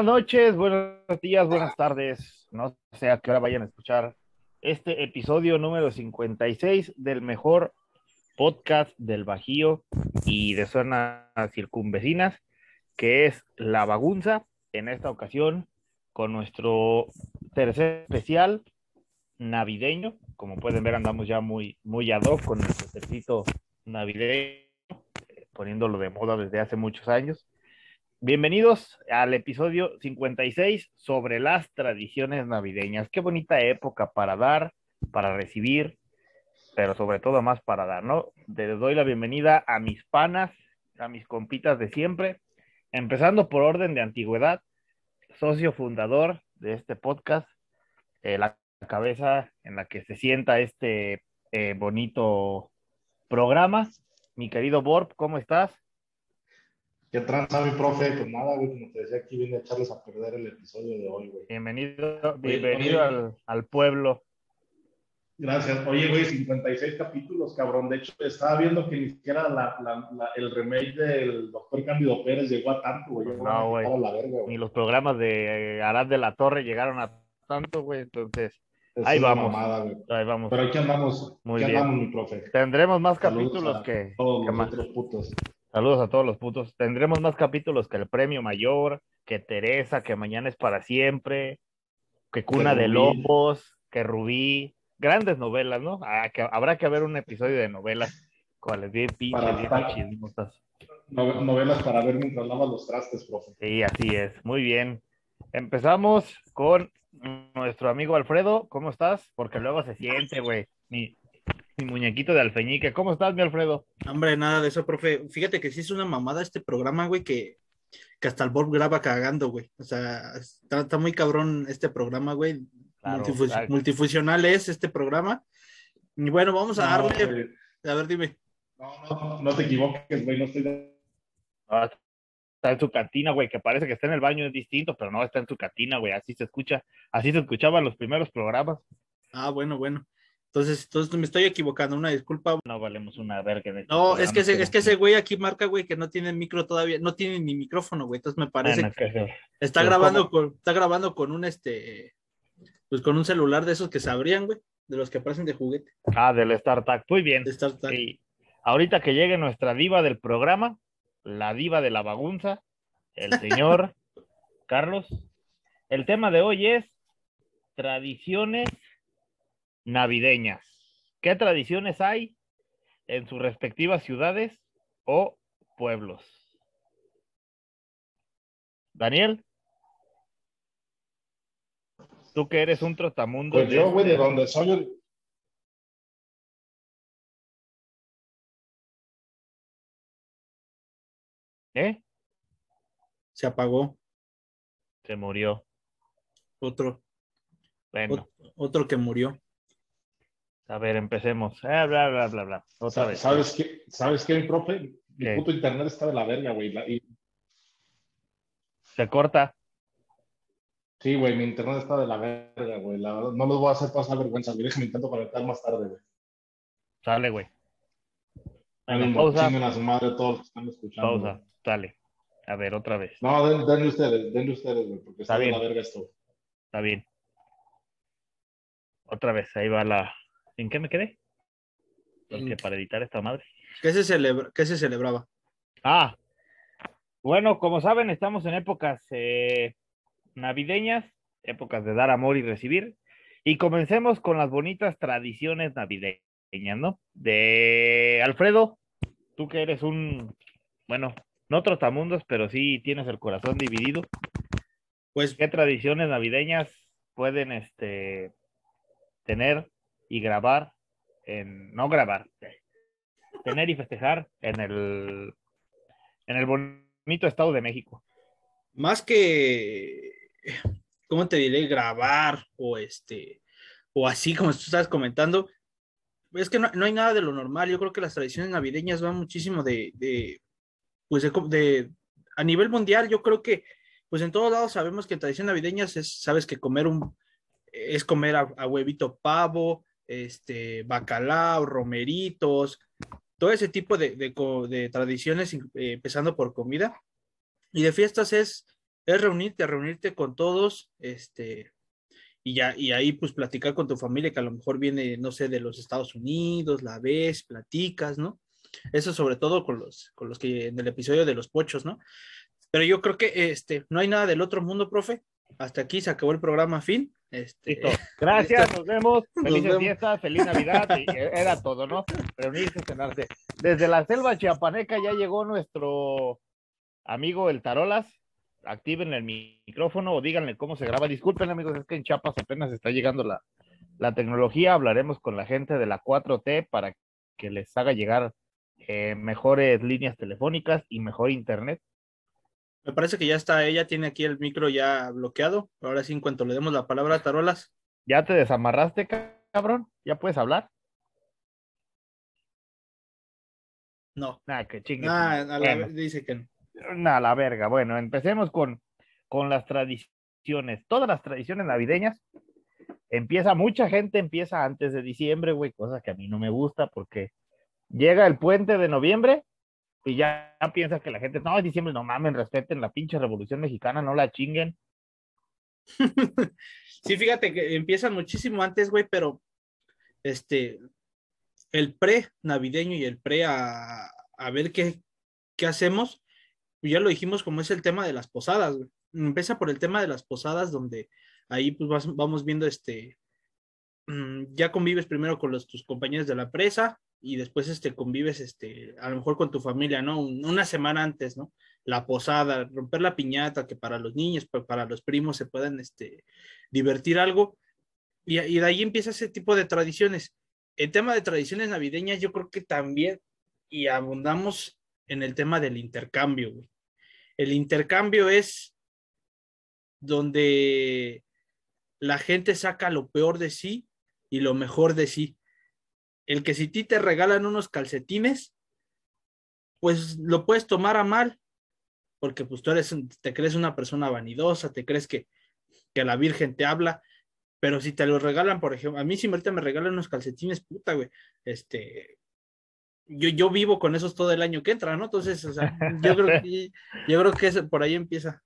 Buenas noches, buenos días, buenas tardes. No sé a qué hora vayan a escuchar este episodio número 56 del mejor podcast del Bajío y de zonas circunvecinas, que es La Bagunza. En esta ocasión, con nuestro tercer especial navideño. Como pueden ver, andamos ya muy, muy ad hoc con nuestro tercito navideño, eh, poniéndolo de moda desde hace muchos años. Bienvenidos al episodio 56 sobre las tradiciones navideñas. Qué bonita época para dar, para recibir, pero sobre todo más para dar, ¿no? Les doy la bienvenida a mis panas, a mis compitas de siempre, empezando por orden de antigüedad, socio fundador de este podcast, eh, la cabeza en la que se sienta este eh, bonito programa. Mi querido Borb, ¿cómo estás? ¿Qué tranza, mi profe? Pues nada, güey, como te decía, aquí viene a echarles a perder el episodio de hoy, güey. Bienvenido, bienvenido al, al, pueblo. Gracias. Oye, güey, 56 capítulos, cabrón. De hecho, estaba viendo que ni siquiera la, la, el remake del doctor Cándido Pérez llegó a tanto, güey. No, güey. Ni los programas de eh, Arad de la Torre llegaron a tanto, güey. Entonces, ahí vamos. Mamada, ahí vamos. Pero aquí andamos. Muy aquí bien. andamos, mi profe. Tendremos más capítulos que, todos que los más. otros putos. Saludos a todos los putos. Tendremos más capítulos que el premio mayor, que Teresa, que mañana es para siempre, que Cuna Que de. Lobos, que Rubí. Grandes novelas, ¿no? Ah, que, habrá que ver un episodio de novelas. Bien pinches, Para bien chismosas. No- novelas para ver mientras lavas los trastes, profe. Sí, así es. Muy bien. Empezamos con nuestro amigo Alfredo. ¿Cómo estás? Porque luego se siente, güey. Mi, mi muñequito de alfeñique. ¿Cómo estás, mi Alfredo? Hombre, nada de eso, profe. Fíjate que sí es una mamada este programa, güey, que, que hasta el Bob graba cagando, güey. O sea, está, está muy cabrón este programa, güey. Claro, Multifus- claro. Multifuncional es este programa. Y bueno, vamos a No, darle. güey. A ver, dime. No, no, no te equivoques, güey. No estoy de- está en su cantina, güey, que parece que está en el baño, es distinto, pero no está en su cantina, güey. Así se escucha. Así se escuchaban los primeros programas. Ah, bueno, bueno. Entonces, entonces me estoy equivocando, una disculpa. No valemos una verga este No, es que ese, es que ese güey aquí marca, güey, que no tiene micro todavía, no tiene ni micrófono, güey. Entonces me parece Bueno, que Está grabando con, está grabando con un este, pues con un celular de esos que se abrían, güey, de los que parecen de juguete, Ah, del StarTag. Muy bien. Sí. Ahorita que llegue nuestra diva del programa, la diva de la bagunza, el señor Carlos. El tema de hoy es tradiciones navideñas. ¿Qué tradiciones hay en sus respectivas ciudades o pueblos? Daniel, tú que eres un trotamundo. Pues yo, güey, de donde soy, el- ¿Eh? Se apagó Se murió. otro, Bueno. ot- otro que murió. A ver, empecemos. Eh, bla, bla, bla, bla. Otra vez. ¿Sabes qué? ¿Sabes qué, mi profe? Mi ¿Qué? puto internet está de la verga, güey. La- y- Se corta. Sí, güey, mi internet está de la verga, güey. La verdad, no los voy a hacer pasar vergüenza, güey. Déjame intento conectar más tarde, güey. Sale, güey. Pausa. a su madre todos los que están escuchando. Pausa. güey. Sale. A ver, otra vez. No, den, denle ustedes, denle ustedes, güey, porque está, Está de la verga esto. Está bien. Otra vez. Ahí va la. ¿En qué me quedé? Porque para editar esta madre. ¿Qué se, celebra, qué se celebraba? Ah. Bueno, como saben, estamos en épocas eh, navideñas, épocas de dar amor y recibir. Y comencemos con las bonitas tradiciones navideñas, ¿no? De Alfredo, tú que eres un, bueno, no trotamundos, pero sí tienes el corazón dividido. Pues ¿Qué tradiciones navideñas pueden este, tener y grabar en, no grabar, tener y festejar en el, en el bonito estado de México? más que, ¿cómo te diré? Grabar o este, o así como tú estabas comentando, es que no, no hay nada de lo normal. Yo creo que las tradiciones navideñas van muchísimo de, de pues de, a nivel mundial, yo creo que, pues en todos lados sabemos que en tradiciones navideñas es, sabes que comer un, es comer a huevito pavo, este, bacalao, romeritos, todo ese tipo de, de tradiciones, eh, empezando por comida. Y de fiestas es es reunirte, reunirte con todos, este, y ya, y ahí pues platicar con tu familia que a lo mejor viene, no sé, de los Estados Unidos, la ves, platicas, ¿no? Eso sobre todo con los, con los que en el episodio de los pochos, ¿no? Pero yo creo que este, no hay nada del otro mundo, profe. Hasta aquí se acabó el programa fin. Este, Gracias, nos vemos. Felices fiestas, feliz Navidad. era todo, ¿no? Reunirse, cenarse. Desde la selva chiapaneca ya llegó nuestro amigo el Tarolas. Activen el micrófono o díganle cómo se graba. Disculpen, amigos, es que en Chiapas apenas está llegando la, la tecnología. Hablaremos con la gente de la 4T para que les haga llegar eh, mejores líneas telefónicas y mejor internet. Me parece que ya está, ella tiene aquí el micro ya bloqueado. Ahora sí, en cuanto le demos la palabra a Tarolas. ¿Ya te desamarraste, cabrón? ¿Ya puedes hablar? No. Nada, que chingue. dice que no. Nada, la verga. Bueno, empecemos con, con las tradiciones. Todas las tradiciones navideñas. Empieza, mucha gente empieza antes de diciembre, güey, cosa que a mí no me gusta porque llega el puente de noviembre y ya piensa que la gente, no, es diciembre, no mamen, respeten la pinche revolución mexicana, no la chinguen. sí, fíjate que empiezan muchísimo antes, güey, pero este, el pre navideño y el pre a, a ver qué, qué hacemos, ya lo dijimos como es el tema de las posadas, güey. Empieza por el tema de las posadas, donde ahí pues vamos viendo este, mm, ya convives primero con los, tus compañeros de la presa, y después este, convives este, a lo mejor con tu familia, ¿no? Una semana antes, ¿no? La posada, romper la piñata, que para los niños, para los primos se puedan este, divertir algo. Y, de ahí empieza ese tipo de tradiciones. El tema de tradiciones navideñas, yo creo que también, y abundamos en el tema del intercambio. El intercambio es donde la gente saca lo peor de sí y lo mejor de sí el que si ti te regalan unos calcetines, pues lo puedes tomar a mal, porque pues tú eres, te crees una persona vanidosa, te crees que, que la Virgen te habla, pero si te los regalan, por ejemplo, a mí si ahorita me regalan unos calcetines, puta, güey, este, yo, yo vivo con esos todo el año que entra, ¿no? Entonces, o sea, yo creo que, yo creo que por ahí empieza.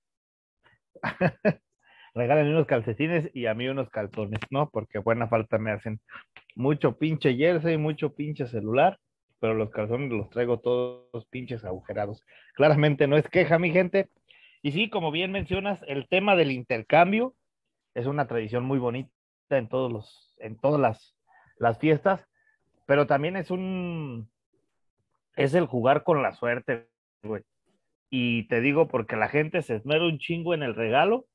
Regalen unos calcetines y a mí unos calzones, ¿no? Porque buena falta me hacen mucho pinche jersey, mucho pinche celular, pero los calzones los traigo todos pinches agujerados. Claramente no es queja, mi gente. Y sí, como bien mencionas, el tema del intercambio es una tradición muy bonita en todos los, en todas las, las fiestas, pero también es un, es el jugar con la suerte, güey. Y te digo porque la gente se esmera un chingo en el regalo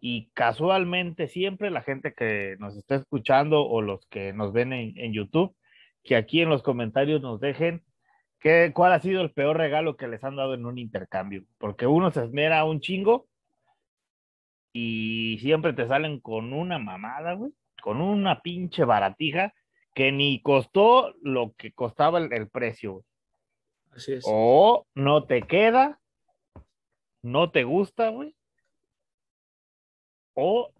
y casualmente siempre la gente que nos está escuchando o los que nos ven en, YouTube, que aquí en los comentarios nos dejen qué, cuál ha sido el peor regalo que les han dado en un intercambio, porque uno se esmera un chingo y siempre te salen con una mamada, güey, con una pinche baratija que ni costó lo que costaba el, el precio. Así es. O no te queda, no te gusta, güey, o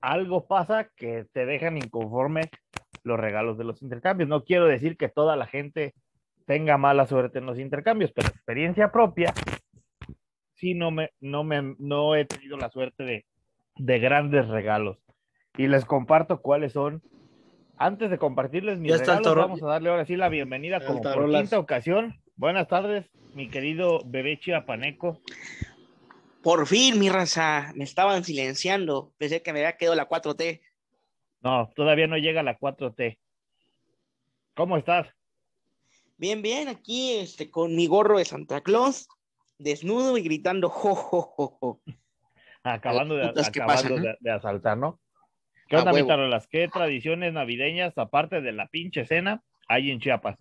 algo pasa que te dejan inconforme los regalos de los intercambios. No quiero decir que toda la gente tenga mala suerte en los intercambios, pero experiencia propia, sí no me, no me, no he tenido la suerte de, de grandes regalos. Y les comparto cuáles son. Antes de compartirles mis regalos, vamos a darle ahora sí la bienvenida como por quinta ocasión. Buenas tardes, mi querido bebé chiapaneco. Por fin, mi raza, me estaban silenciando. Pensé que me había quedado la 4T. No, todavía no llega la 4T. ¿Cómo estás? Bien, bien, aquí este, con mi gorro de Santa Claus, desnudo y gritando jo, jo, jo, jo. Acabando, de, acabando de, asaltar, ¿no? ¿Qué onda, mi tarolas? ¿Qué tradiciones navideñas, aparte de la pinche cena, hay en Chiapas?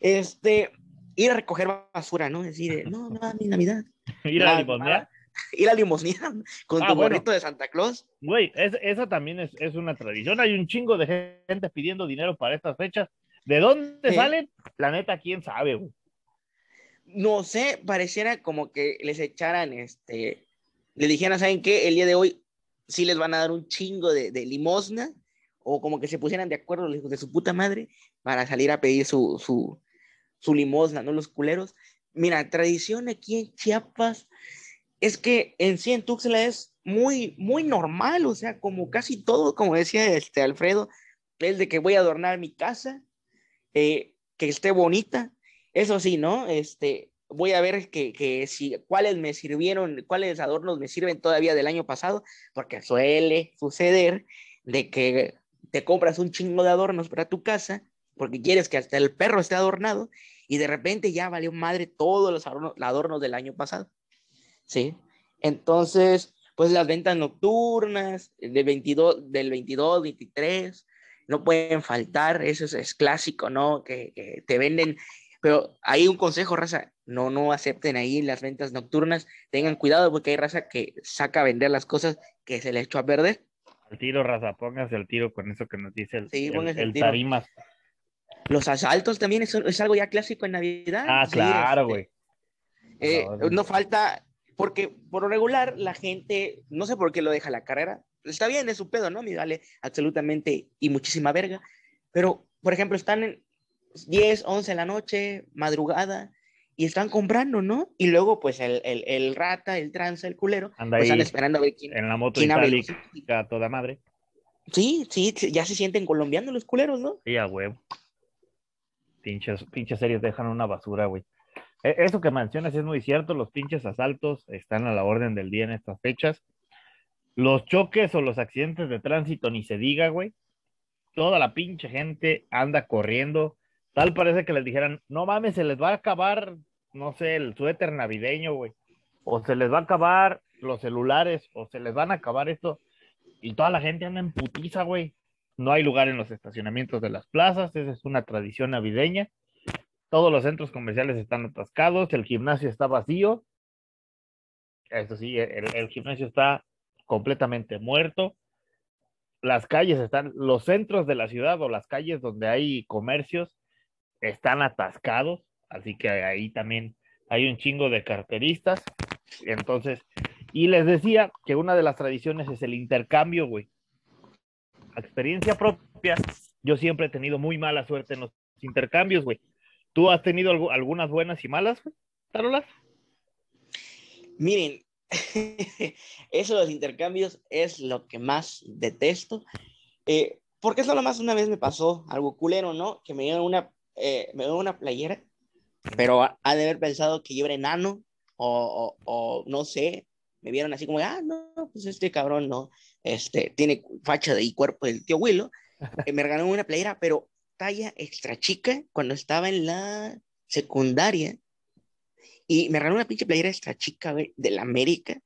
Este, ir a recoger basura, ¿no? Decir, no, no, mi Navidad. ir a la. Ir a limosnea con ah, tu gorrito de Santa Claus. Güey, esa también es, es, una tradición. Hay un chingo de gente pidiendo dinero para estas fechas. ¿De dónde salen? La neta, quién sabe, güey. No sé, pareciera como que les echaran, este, le dijeran, ¿saben qué? El día de hoy sí les van a dar un chingo de, de limosna, o como que se pusieran de acuerdo los hijos de su puta madre para salir a pedir su, su limosna, ¿no? Los culeros. Mira, tradición aquí en Chiapas, es que en sí en Tuxtla es muy, muy normal, o sea, como casi todo, como decía este Alfredo, es de que voy a adornar mi casa, eh, que esté bonita, eso sí, ¿no? Este, voy a ver que, que, si, cuáles me sirvieron, cuáles adornos me sirven todavía del año pasado, porque suele suceder de que te compras un chingo de adornos para tu casa, porque quieres que hasta el perro esté adornado, y de repente ya valió madre todos los adornos, adornos del año pasado. ¿Sí? Entonces, pues las ventas nocturnas del 22, del 22, 23, no pueden faltar, eso es, clásico, ¿no? Que, que, te venden, pero hay un consejo, raza, no, no acepten ahí las ventas nocturnas, tengan cuidado porque hay raza que saca a vender las cosas que se le echó a perder. El tiro, raza, póngase el tiro con eso que nos dice el, Sí, el, el. Los asaltos también es, es algo ya clásico en Navidad. Ah, claro, este, güey. eh, No, falta, porque por lo regular la gente, no sé por qué lo deja la carrera, está bien, es su pedo, ¿no? Me vale absolutamente y muchísima verga, pero, por ejemplo, están en 10, 11 de la noche, madrugada, y están comprando, ¿no? Y luego, pues, el, el, el rata, el tranza, el culero, Anda pues ahí están esperando a ver quién, en la moto quién itálica toda madre. Sí, sí, ya se sienten colombianos los culeros, ¿no? Sí, a huevo. Pinches, pinches series dejan una basura, güey. E- Eso que mencionas es muy cierto, los pinches asaltos están a la orden del día en estas fechas. Los choques o los accidentes de tránsito ni se diga, güey. Toda la pinche gente anda corriendo. Tal parece que les dijeran, no mames, se les va a acabar, no sé, el suéter navideño, güey. O se les va a acabar los celulares, o se les van a acabar esto. Y toda la gente anda en putiza, güey. No hay lugar en los estacionamientos de las plazas, esa es una tradición navideña. Todos los centros comerciales están atascados, el gimnasio está vacío. Eso sí, el, el gimnasio está completamente muerto. Las calles están, los centros de la ciudad o las calles donde hay comercios están atascados, así que ahí también hay un chingo de carteristas. Entonces, y les decía que una de las tradiciones es el intercambio, güey. Experiencia propia, yo siempre he tenido muy mala suerte en los intercambios, güey. ¿Tú has tenido algu- algunas buenas y malas, güey? Tarolas? Miren, eso de los intercambios es lo que más detesto. Eh, porque eso nomás una vez me pasó algo culero, ¿no? Que me dieron una, eh, me dieron una playera, pero ha de haber pensado que yo era enano o, o, o no sé, me vieron así como, ah, no, pues este cabrón no, este, tiene facha de y cuerpo del tío Willow. Eh, me regalaron una playera, pero talla extra chica cuando estaba en la secundaria. Y me regaló una pinche playera extra chica, güey, del América.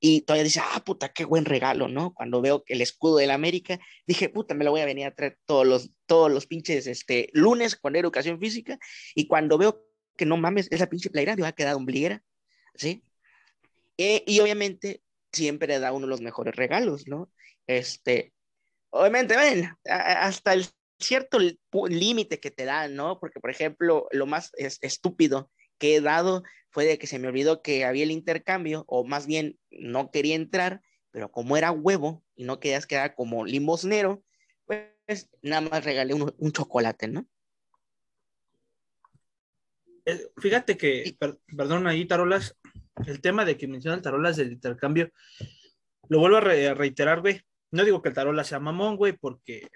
Y todavía dice, ah, puta, qué buen regalo, ¿no? Cuando veo el escudo del América, dije, puta, me lo voy a venir a traer todos los, todos los pinches este, lunes cuando era educación física. Y cuando veo que no mames, esa pinche playera me va a quedar ombliguera, ¿sí? Eh, y obviamente siempre da uno de los mejores regalos, ¿no? Este, obviamente, ven, hasta el cierto límite que te dan, ¿no? Porque, por ejemplo, lo más es- estúpido que he dado fue de que se me olvidó que había el intercambio, o más bien no quería entrar, pero como era huevo y no querías quedar como limosnero, pues nada más regalé un, un chocolate, ¿no? Eh, Fíjate que, per- perdón ahí, Tarolas, el tema de que mencionan Tarolas del intercambio, lo vuelvo a, re- reiterar, güey. No digo que el Tarola sea mamón, güey, porque.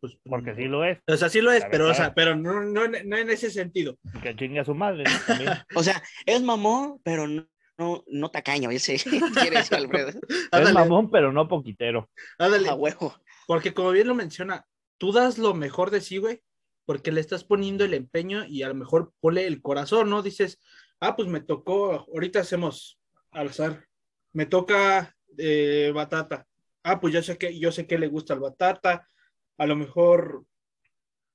Pues, Porque sí lo es. O sea, sí lo es, pero, o sea, pero no, no, en- no en ese sentido. Que chingue a su madre. O sea, es mamón, pero no, no, no tacaño, ese quiere decir Alfredo. Es mamón, pero no poquitero. ándale. A huevo. Porque como bien lo menciona, tú das lo mejor de sí, güey, porque le estás poniendo el empeño y a lo mejor pone el corazón, ¿no? Dices, ah, pues me tocó, ahorita hacemos al azar, me toca eh, batata. Ah, pues yo sé que, yo sé que le gusta el batata, a lo mejor,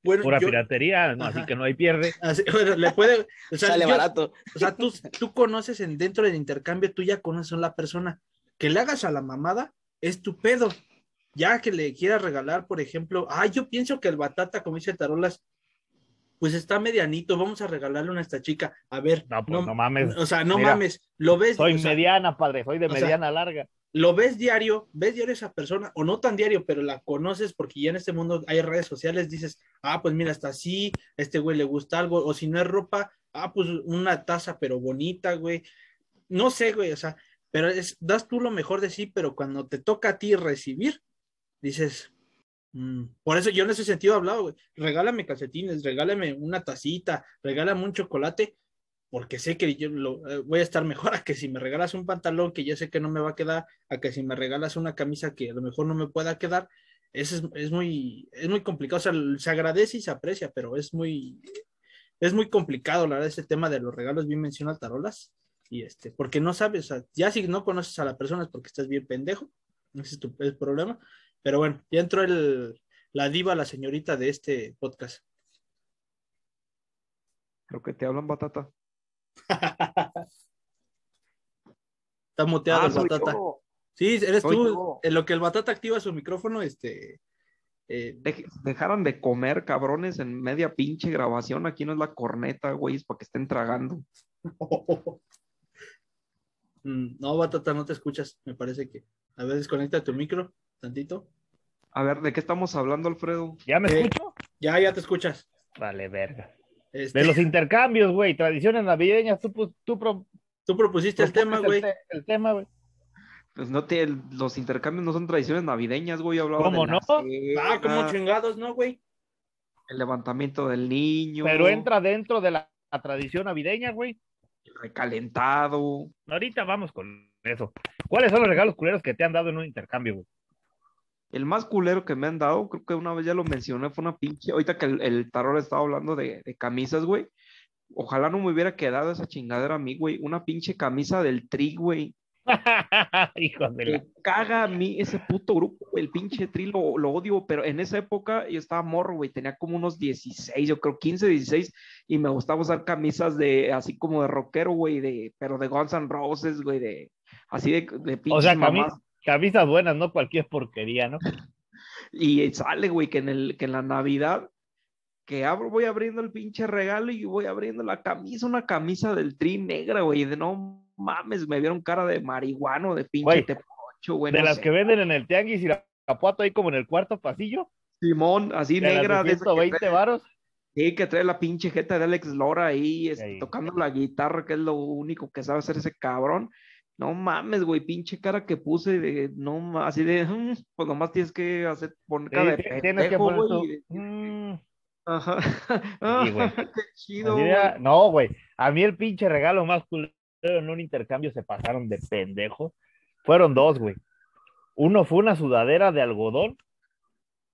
bueno, Pura yo- piratería, ¿no? así que no hay pierde. así- bueno, le puede, o sea, Sale yo- barato. o sea, tú, tú conoces en, dentro del intercambio, tú ya conoces a la persona. Que le hagas a la mamada es tu pedo. Ya que le quieras regalar, por ejemplo, ah, yo pienso que el batata, como dice Tarolas, pues está medianito, vamos a regalarle una a esta chica. A ver, No, pues no, mames. o sea, no Mira, mames, lo ves, Soy o sea, mediana, padre, soy de sea, mediana larga. lo ves diario, ves diario a esa persona, o no tan diario, pero la conoces porque ya en este mundo hay redes sociales, dices, ah, pues mira, está así, este güey le gusta algo, o si no es ropa, ah, pues una taza, pero bonita, güey. No sé, güey, o sea, pero es, das tú lo mejor de sí, pero cuando te toca a ti recibir, dices, por eso yo en ese sentido he hablado, güey, regálame calcetines, regálame una tacita, regálame un chocolate, porque sé que yo lo, eh, voy a estar mejor a que si me regalas un pantalón que yo sé que no me va a quedar, a que si me regalas una camisa que a lo mejor no me pueda quedar, es, es muy, es muy complicado, o sea, se agradece y se aprecia, pero es muy, es muy complicado, la verdad, ese tema de los regalos, bien menciona Tarolas, y este, porque no sabes, ya si no conoces a la persona es porque estás bien pendejo, ese es tu problema, pero bueno, ya entró el, la diva, la señorita de este podcast. Creo que te hablan batata. Está muteado Ah, el batata. yo. Sí, eres Soy tú. yo. En lo que el batata activa su micrófono, este. eh, Dej- dejaron de comer, cabrones, en media pinche grabación. Aquí no es la corneta, güey, es para que estén tragando. mm, no, batata, no te escuchas. Me parece que. A ver, desconecta tu micro, tantito. A ver, ¿de qué estamos hablando, Alfredo? ¿Ya me Eh, escucho? Ya, ya te escuchas. Vale, verga. Este, De los intercambios, güey, tradiciones navideñas, tú, tú pro- tú propusiste el tema, güey. te- El, tema, güey. Pues no te, los intercambios no son tradiciones navideñas, güey. Hablaba ¿Cómo de no? Ah, como chingados, ¿no, güey? el levantamiento del niño, Pero entra dentro de la, la tradición navideña, güey. el recalentado. Ahorita vamos con eso. ¿Cuáles son los regalos culeros que te han dado en un intercambio, güey? El más culero que me han dado, creo que una vez ya lo mencioné, fue una pinche. Ahorita que el, el tarot estaba hablando de, de camisas, güey. Ojalá no me hubiera quedado esa chingadera a mí, güey. Una pinche camisa del tri, güey. Hijos de la... Caga a mí ese puto grupo, güey, el pinche tri lo, lo odio, pero en esa época yo estaba morro, güey, tenía como unos 16, yo creo 15, 16, y me gustaba usar camisas de, así como de rockero, güey, de, pero de Guns N' Roses, güey, de, así de, de pinches O sea, mamás. Camisas buenas, no cualquier porquería, ¿no? Y sale, güey, que en, el, que en la Navidad, que abro, voy abriendo el pinche regalo y voy abriendo la camisa, una camisa del tri negra, güey, de no mames, me vieron cara de marihuano, de pinche tepocho, güey. De no las sé. que venden en el tianguis y la Capuato ahí como en el cuarto pasillo, Simón, así de negra, de de esa que 120 trae- varos. Sí, que trae la pinche jeta de Alex Lora ahí, este, Ey. tocando la guitarra, que es lo único que sabe hacer ese cabrón. No mames, güey, pinche cara que puse de, no así de, "Mm", pues nomás tienes que hacer, poner cara de ti- tienes que poner güey, tu- Ajá. Sí, güey. Qué chido, güey. de- No, güey. A mí el pinche regalo más culero en un intercambio se pasaron de pendejo. Fueron dos, güey. Uno fue una sudadera de algodón.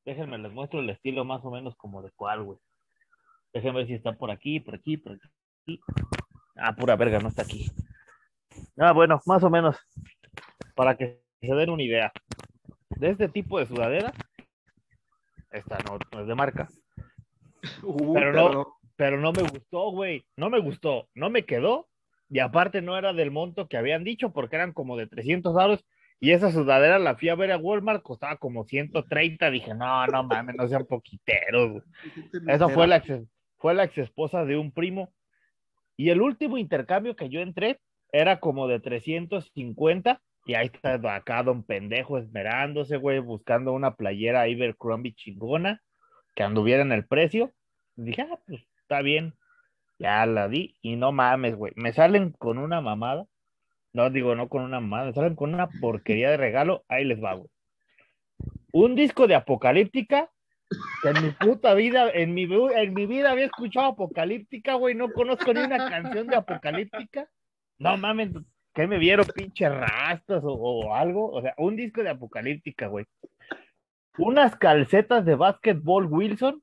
Déjenme les muestro el estilo más o menos como de cuál, güey. Déjenme ver si está por aquí, por aquí, por aquí. Ah, pura verga, no está aquí. Ah, bueno, más o menos. Para que se den una idea. De este tipo de sudadera. Esta no, no es de marca. Uh, pero no- pero- no me gustó, güey. No me gustó. No me quedó. Y aparte no era del monto que habían dicho porque eran como de 300 euros. Y esa sudadera la fui a ver a Walmart, costaba como 130. Dije, no, no mames, no sean poquiteros. Esa fue la, ex, fue la ex esposa de un primo. Y el último intercambio que yo entré era como de 350. Y ahí está acá don pendejo esmerándose, güey, buscando una playera Ibercrombie chingona que anduviera en el precio. Dije, ah, pues está bien. Ya la di y no mames, güey. Me salen con una mamada. No digo, no con una mamada, me salen con una porquería de regalo. Ahí les va, güey. Un disco de Apocalíptica que en mi puta vida, en mi, en mi vida había escuchado Apocalíptica, güey. No conozco ni una canción de Apocalíptica. No mames, ¿qué me vieron, pinche rastas o, o algo? O sea, un disco de Apocalíptica, güey. Unas calcetas de básquetbol Wilson,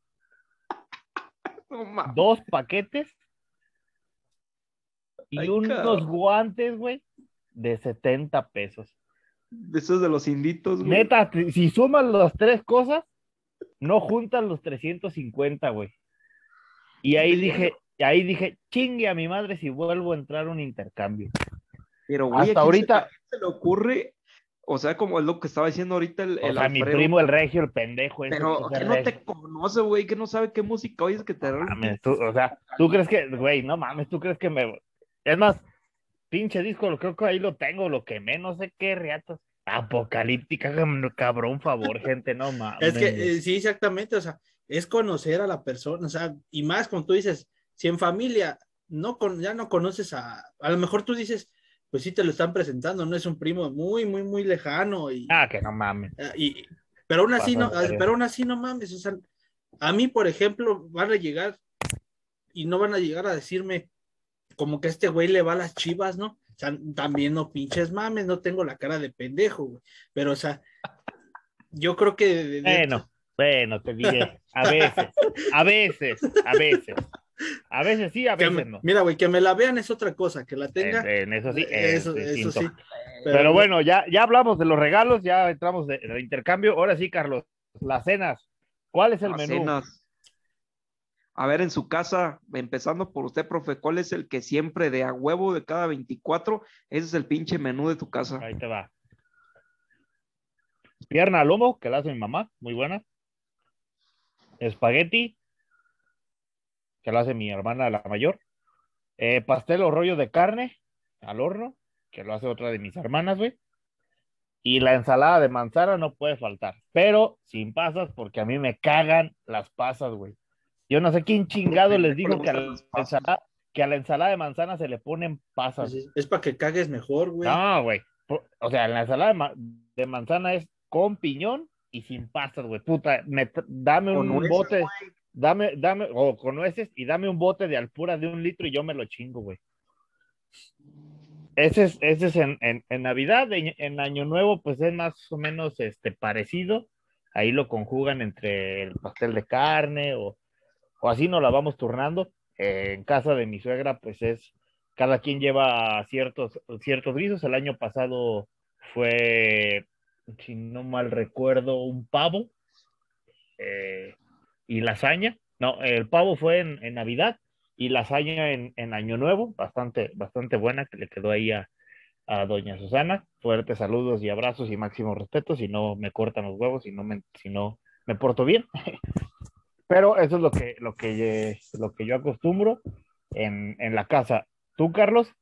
No dos paquetes y Ay, unos cabrón. guantes, güey, de 70 pesos. De esos de los inditos, güey. Neta, si sumas las tres cosas, no juntan los 350, güey. Y ahí dije, y ahí dije, chingue a mi madre si vuelvo a entrar a un intercambio. Pero, güey, Hasta ¿a quién se- ahorita- a quién se le ocurre? O sea, como es lo que estaba diciendo ahorita el, O el sea, mi primo el regio, el pendejo. ese Pero que no regio. te conoce, güey, que no sabe qué música oyes que te Mames, tú, o sea, tú crees que, güey, no mames, tú crees que me. Es más, pinche disco, lo creo que ahí lo tengo, lo quemé, no sé qué reatos. Apocalíptica, cab- cabrón, favor, gente, no mames. Es que eh, sí, exactamente, o sea, es conocer a la persona, o sea, y más como tú dices, si en familia no con, ya no conoces a, a lo mejor tú dices, pues sí te lo están presentando, no es un primo muy, muy, muy lejano. Y, Ah, que no mames. Ah, y- pero aún así no, pero aún así no mames, o sea, a mí, por ejemplo, van a llegar y no van a llegar a decirme como que este güey le va a las chivas, ¿no? O sea, también no pinches mames, no tengo la cara de pendejo, güey. Pero, o sea, yo creo que de- de- Bueno, bueno, te diré. A veces, a veces, a veces. A veces sí, a veces me- no. mira, güey, que me la vean es otra cosa, que la tenga. En, en eso sí, eso, es eso sí. Pero, bueno, ya, ya hablamos de los regalos, ya entramos de, de intercambio. Ahora sí, Carlos, las cenas. ¿Cuál es el Las menú? cenas. A ver, en su casa, empezando por usted, profe, ¿cuál es el que siempre de a huevo de cada 24? Ese es el pinche menú de tu casa. Ahí te va. Pierna al lomo, que la hace mi mamá, muy buena. Espagueti, que la hace mi hermana la mayor. Eh, pastel o rollo de carne al horno, que lo hace otra de mis hermanas, güey. Y la ensalada de manzana no puede faltar, pero sin pasas, porque a mí me cagan las pasas, güey. Yo no sé quién chingado les dijo que a la ensalada, que a la ensalada de manzana se le ponen pasas. Es, es para que cagues mejor, güey. No, güey. O sea, la ensalada de, ma- de manzana es con piñón y sin pastas, güey. Puta, me dame un bote, dame, dame, o con nueces y dame un bote de alpura de un litro y yo me lo chingo, güey. Ese es, ese es en, en, en Navidad, en, Año Nuevo, pues es más o menos este parecido. Ahí lo conjugan entre el pastel de carne o, o así nos la vamos turnando. Eh, en casa de mi suegra, pues es cada quien lleva ciertos, ciertos guisos. El año pasado fue, si no mal recuerdo, un pavo eh, y lasaña. No, el pavo fue en, en Navidad y lasaña en, en Año Nuevo, bastante, bastante buena, que le quedó ahí a, a doña Susana. Fuertes saludos y abrazos y máximo respeto, si no me cortan los huevos, si no me, si no me porto bien. Pero eso es lo que, lo que, lo que yo acostumbro en, en la casa. ¿Tú, Carlos?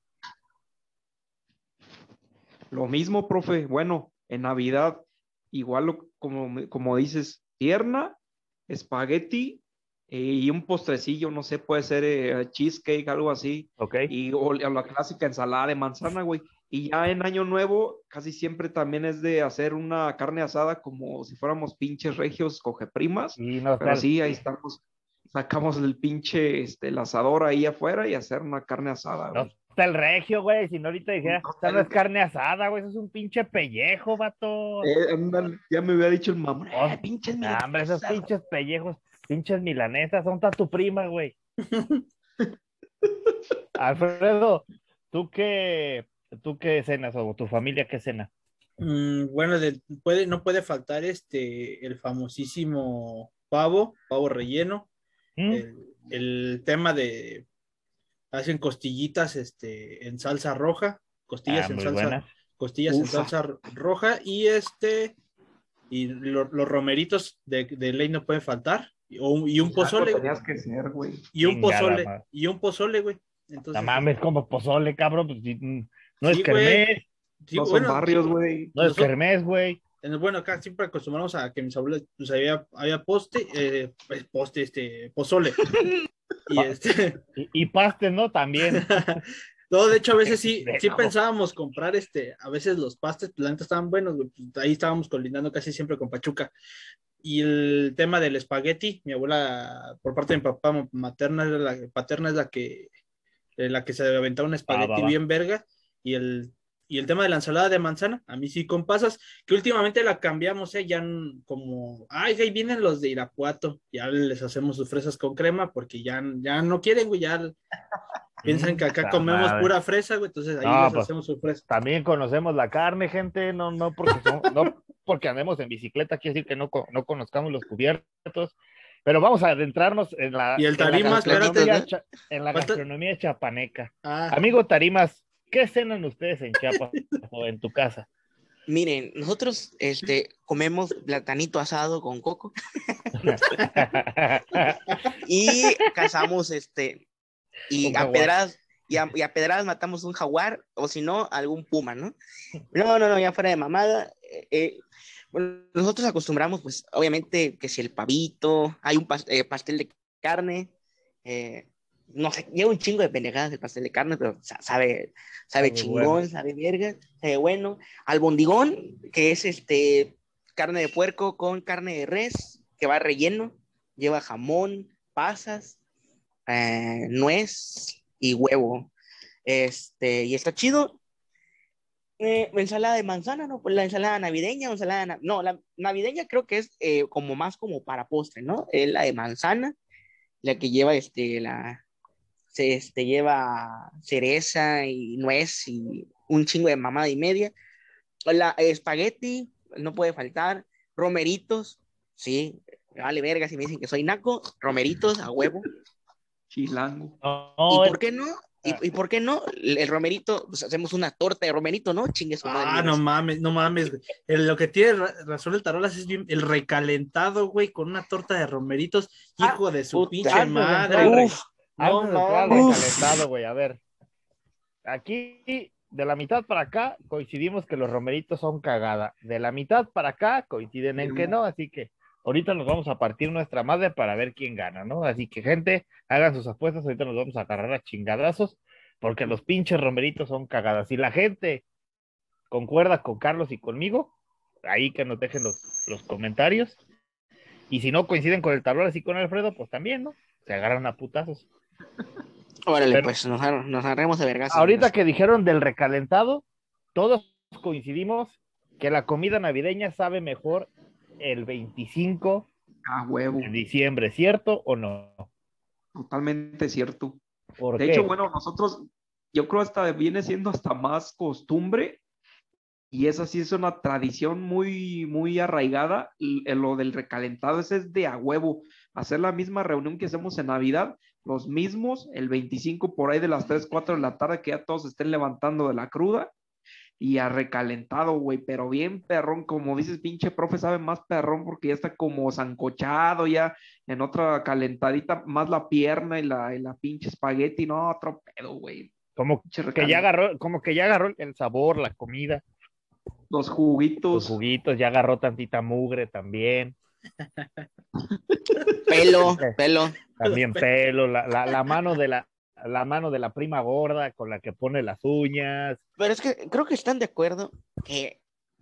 Lo mismo, profe. Bueno, en Navidad, igual como, como dices, tierna, espagueti eh, y un postrecillo, no sé, puede ser eh, cheesecake, algo así. Ok. Y o la clásica ensalada de manzana, güey. Y ya en Año Nuevo, casi siempre también es de hacer una carne asada como si fuéramos pinches regios cogeprimas. Y no Pero sí, ahí estamos. Sacamos el pinche este, el asador ahí afuera y hacer una carne asada, No güey. Está el regio, güey. Si no ahorita dijera, No esta está no es carne asada, güey. Eso es un pinche pellejo, vato. Eh, ya me había dicho el mamá. Oh, eh, pinches Nah, hombre, esos milanesas, pinches pellejos, pinches milanesas, son ta tu prima, güey. Alfredo, ¿tú qué, tú qué cenas o tu familia qué cena? Mm, bueno, de- puede, no puede faltar este, el famosísimo pavo, pavo relleno. ¿Mm? El, el tema de hacen costillitas este, en salsa roja, costillas Ah, en salsa, buenas. costillas en salsa ro- roja y este y lo- los romeritos de, de ley no pueden faltar y, o- y un pozole Tenías que ser, güey. y un Chingada pozole madre. y un pozole güey entonces No mames, como pozole, cabrón. pues, mm, no es Sí, güey. kermés, sí, no son bueno, barrios, güey. no es kermés, güey. Bueno, acá siempre acostumbramos a que mis abuelos, pues había, había poste, eh, pues, poste, este, pozole. Y este, Y, y pastes, ¿no? También. no, de hecho, a veces sí, sí pensábamos comprar, este, a veces los pastes, pues la neta estaban buenos, pues, ahí estábamos colindando casi siempre con Pachuca. Y el tema del espagueti, mi abuela, por parte de mi papá materna, la, paterna es la que, eh, la que se aventaba un espagueti va, va. bien verga, y el, y el tema de la ensalada de manzana, a mí sí con pasas, que últimamente la cambiamos, ¿eh? ya como, ay, ahí vienen los de Irapuato, ya les hacemos sus fresas con crema, porque ya, ya no quieren, güey, ya piensan que acá Puta comemos madre. pura fresa, güey, entonces ahí No, les pues, hacemos su fresa. También conocemos la carne, gente, no, no porque son- no porque andemos en bicicleta, quiere decir que no, no conozcamos los cubiertos. Pero vamos a adentrarnos en la, Y el en la Tarimas, gastronomía espérate, en la gastronomía chapaneca. Ah, Amigo Tarimas, ¿qué cenan ustedes en Chiapas o en tu casa? Miren, nosotros este, comemos platanito asado con coco y cazamos este y a pedradas y a, y a pedradas matamos un jaguar o si no algún puma, ¿no? No, no, no, ya fuera de mamada. eh, eh, bueno, nosotros acostumbramos, pues, obviamente, que si el pavito, hay un pas- eh, pastel de carne, eh, no sé, lleva un chingo de pendejadas el pastel de carne, pero sa- sabe, sabe Sabe chingón, bueno. sabe verga, sabe bueno. Albondigón, que es este carne de puerco con carne de res, que va relleno, lleva jamón, pasas, eh, nuez y huevo. Este, y está chido. Eh, ensalada de manzana, ¿no? Pues la ensalada navideña, ensalada, na- no, la navideña creo que es eh, como más como para postre, ¿no? Es la de manzana, la que lleva este, la, se, este, lleva cereza y nuez y un chingo de mamada y media. La espagueti, no puede faltar. Romeritos, sí, vale verga si me dicen que soy naco. Romeritos a huevo. Chilango. No, ¿Y por qué no? ¿Y, y por qué no? El romerito, pues hacemos una torta de romerito, ¿no? Chingue su madre. Ah, no mames, no mames. El- lo que tiene ra- razón el tarolas es bien, el recalentado, güey, con una torta de romeritos, Ah, hijo de su puta, pinche madre. Uf, Antes no recalentado, güey, a ver. Aquí, de la mitad para acá, coincidimos que los romeritos son cagada. De la mitad para acá, coinciden en que no, así que ahorita nos vamos a partir nuestra madre para ver quién gana, ¿no? Así que, gente, hagan sus apuestas, ahorita nos vamos a agarrar a chingadazos, porque los pinches romeritos son cagadas. Si la gente concuerda con Carlos y conmigo, ahí que nos dejen los, los comentarios. Y si no coinciden con el tablero así con Alfredo, pues también, ¿no? Se agarran a putazos. Órale, Pero- pues nos, nos agarremos de vergas. Ahorita que dijeron del recalentado, todos coincidimos que la comida navideña sabe mejor el 25 A huevo. de diciembre, ¿cierto o no? Totalmente cierto. ¿Por De qué? hecho, bueno, nosotros, yo creo hasta viene siendo hasta más costumbre y esa sí es una tradición muy, muy arraigada, en lo del recalentado, ese es de a huevo, hacer la misma reunión que hacemos en Navidad, los mismos, el 25 por ahí de las 3, 4 de la tarde, que ya todos estén levantando de la cruda y a recalentado, güey, pero bien perrón, como dices, pinche profe, sabe más perrón porque ya está como zancochado, ya en otra calentadita, más la pierna y la, y la pinche espagueti, no, otro pedo, güey. Como que ya agarró, como que ya agarró el sabor, la comida, Los los juguitos. juguitos, ya agarró tantita mugre también, Pelo, pelo. también pelo, la, la, la mano de la, la mano de la prima gorda con la que pone las uñas. Pero es que creo que están de acuerdo que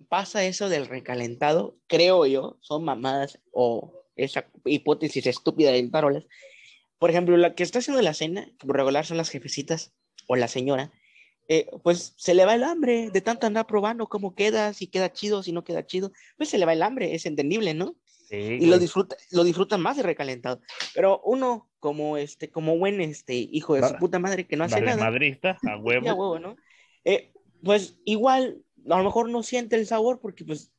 pasa eso del recalentado, creo yo, son mamadas o esa hipótesis estúpida del tarolas. Por ejemplo, la que está haciendo la cena, por regular son las jefecitas o la señora, eh, pues se le va el hambre de tanto andar probando cómo queda, si queda chido, si no queda chido, pues se le va el hambre, es entendible, ¿no? Sí, y lo disfruta, lo disfrutan más de recalentado. Pero uno, como este, como buen este hijo de su puta madre que no hace Vale, nada, madrista, a Sí, a huevo. huevo, ¿no? Eh, pues igual, a lo mejor no siente el sabor porque pues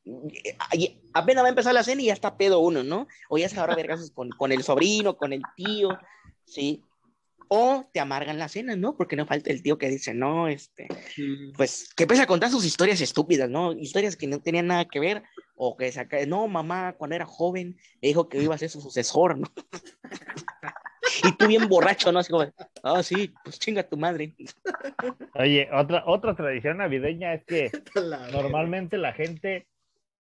eh, apenas va a empezar la cena y ya está pedo uno, ¿no? O ya se agarra vergazos con, con el sobrino, con el tío, ¿sí? O te amargan la cena, ¿no? Porque no falta el tío que dice, no, este, pues, que empieza a contar sus historias estúpidas, ¿no? Historias que no tenían nada que ver, o que saca, no, mamá, cuando era joven, me dijo que iba a ser su sucesor, ¿no? y tú bien borracho, ¿no? Así como, ah, sí, pues chinga tu madre. Oye, otra, otra tradición navideña es que La normalmente la gente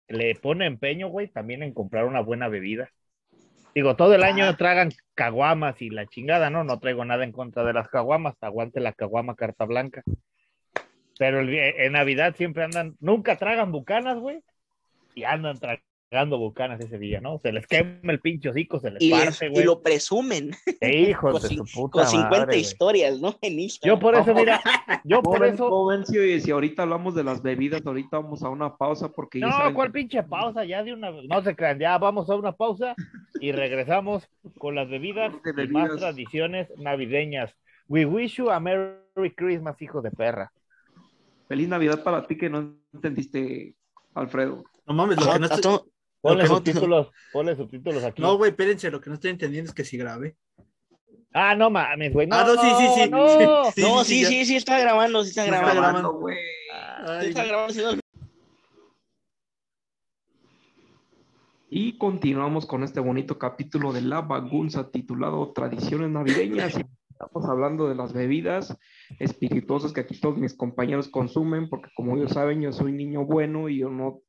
le pone empeño, güey, también en comprar una buena bebida. Digo, todo el año Ah. tragan caguamas y la chingada, ¿no? No traigo nada en contra de las caguamas, aguante la caguama carta blanca. Pero el- en Navidad siempre andan, nunca tragan bucanas, güey, y andan tragando bucanas ese día, ¿no? Se les quema el pinche hocico, se les Y, parte, y güey. lo presumen Hijos con de su puta con 50 madre, güey. historias, ¿no? En Instagram. Yo por eso, mira, yo por eso... joven, si, si ahorita hablamos de las bebidas, ahorita vamos a una pausa porque No, saben ¿cuál pinche pausa? Ya de una no se crean, ya vamos a una pausa y regresamos con las bebidas De y más bebidas. tradiciones navideñas. We wish you a Merry Christmas, hijo de perra. Feliz Navidad para ti que no entendiste, Alfredo. No mames, lo que no estoy... Ponle que no- subtítulos, ponle subtítulos aquí. No, güey, espérense, lo que no estoy entendiendo es que si grabé. Ah, no mames, güey. No, Ah, no, sí, sí, sí. No. Sí, no, sí, sí, ya. sí, sí, está grabando, sí está Sí está grabando. grabando. güey. Sí está grabando, sí, Y continuamos con este bonito capítulo de La Bagunza titulado Tradiciones Navideñas. Estamos hablando de las bebidas espirituosas que aquí todos mis compañeros consumen, porque como ellos saben, yo soy niño bueno y yo no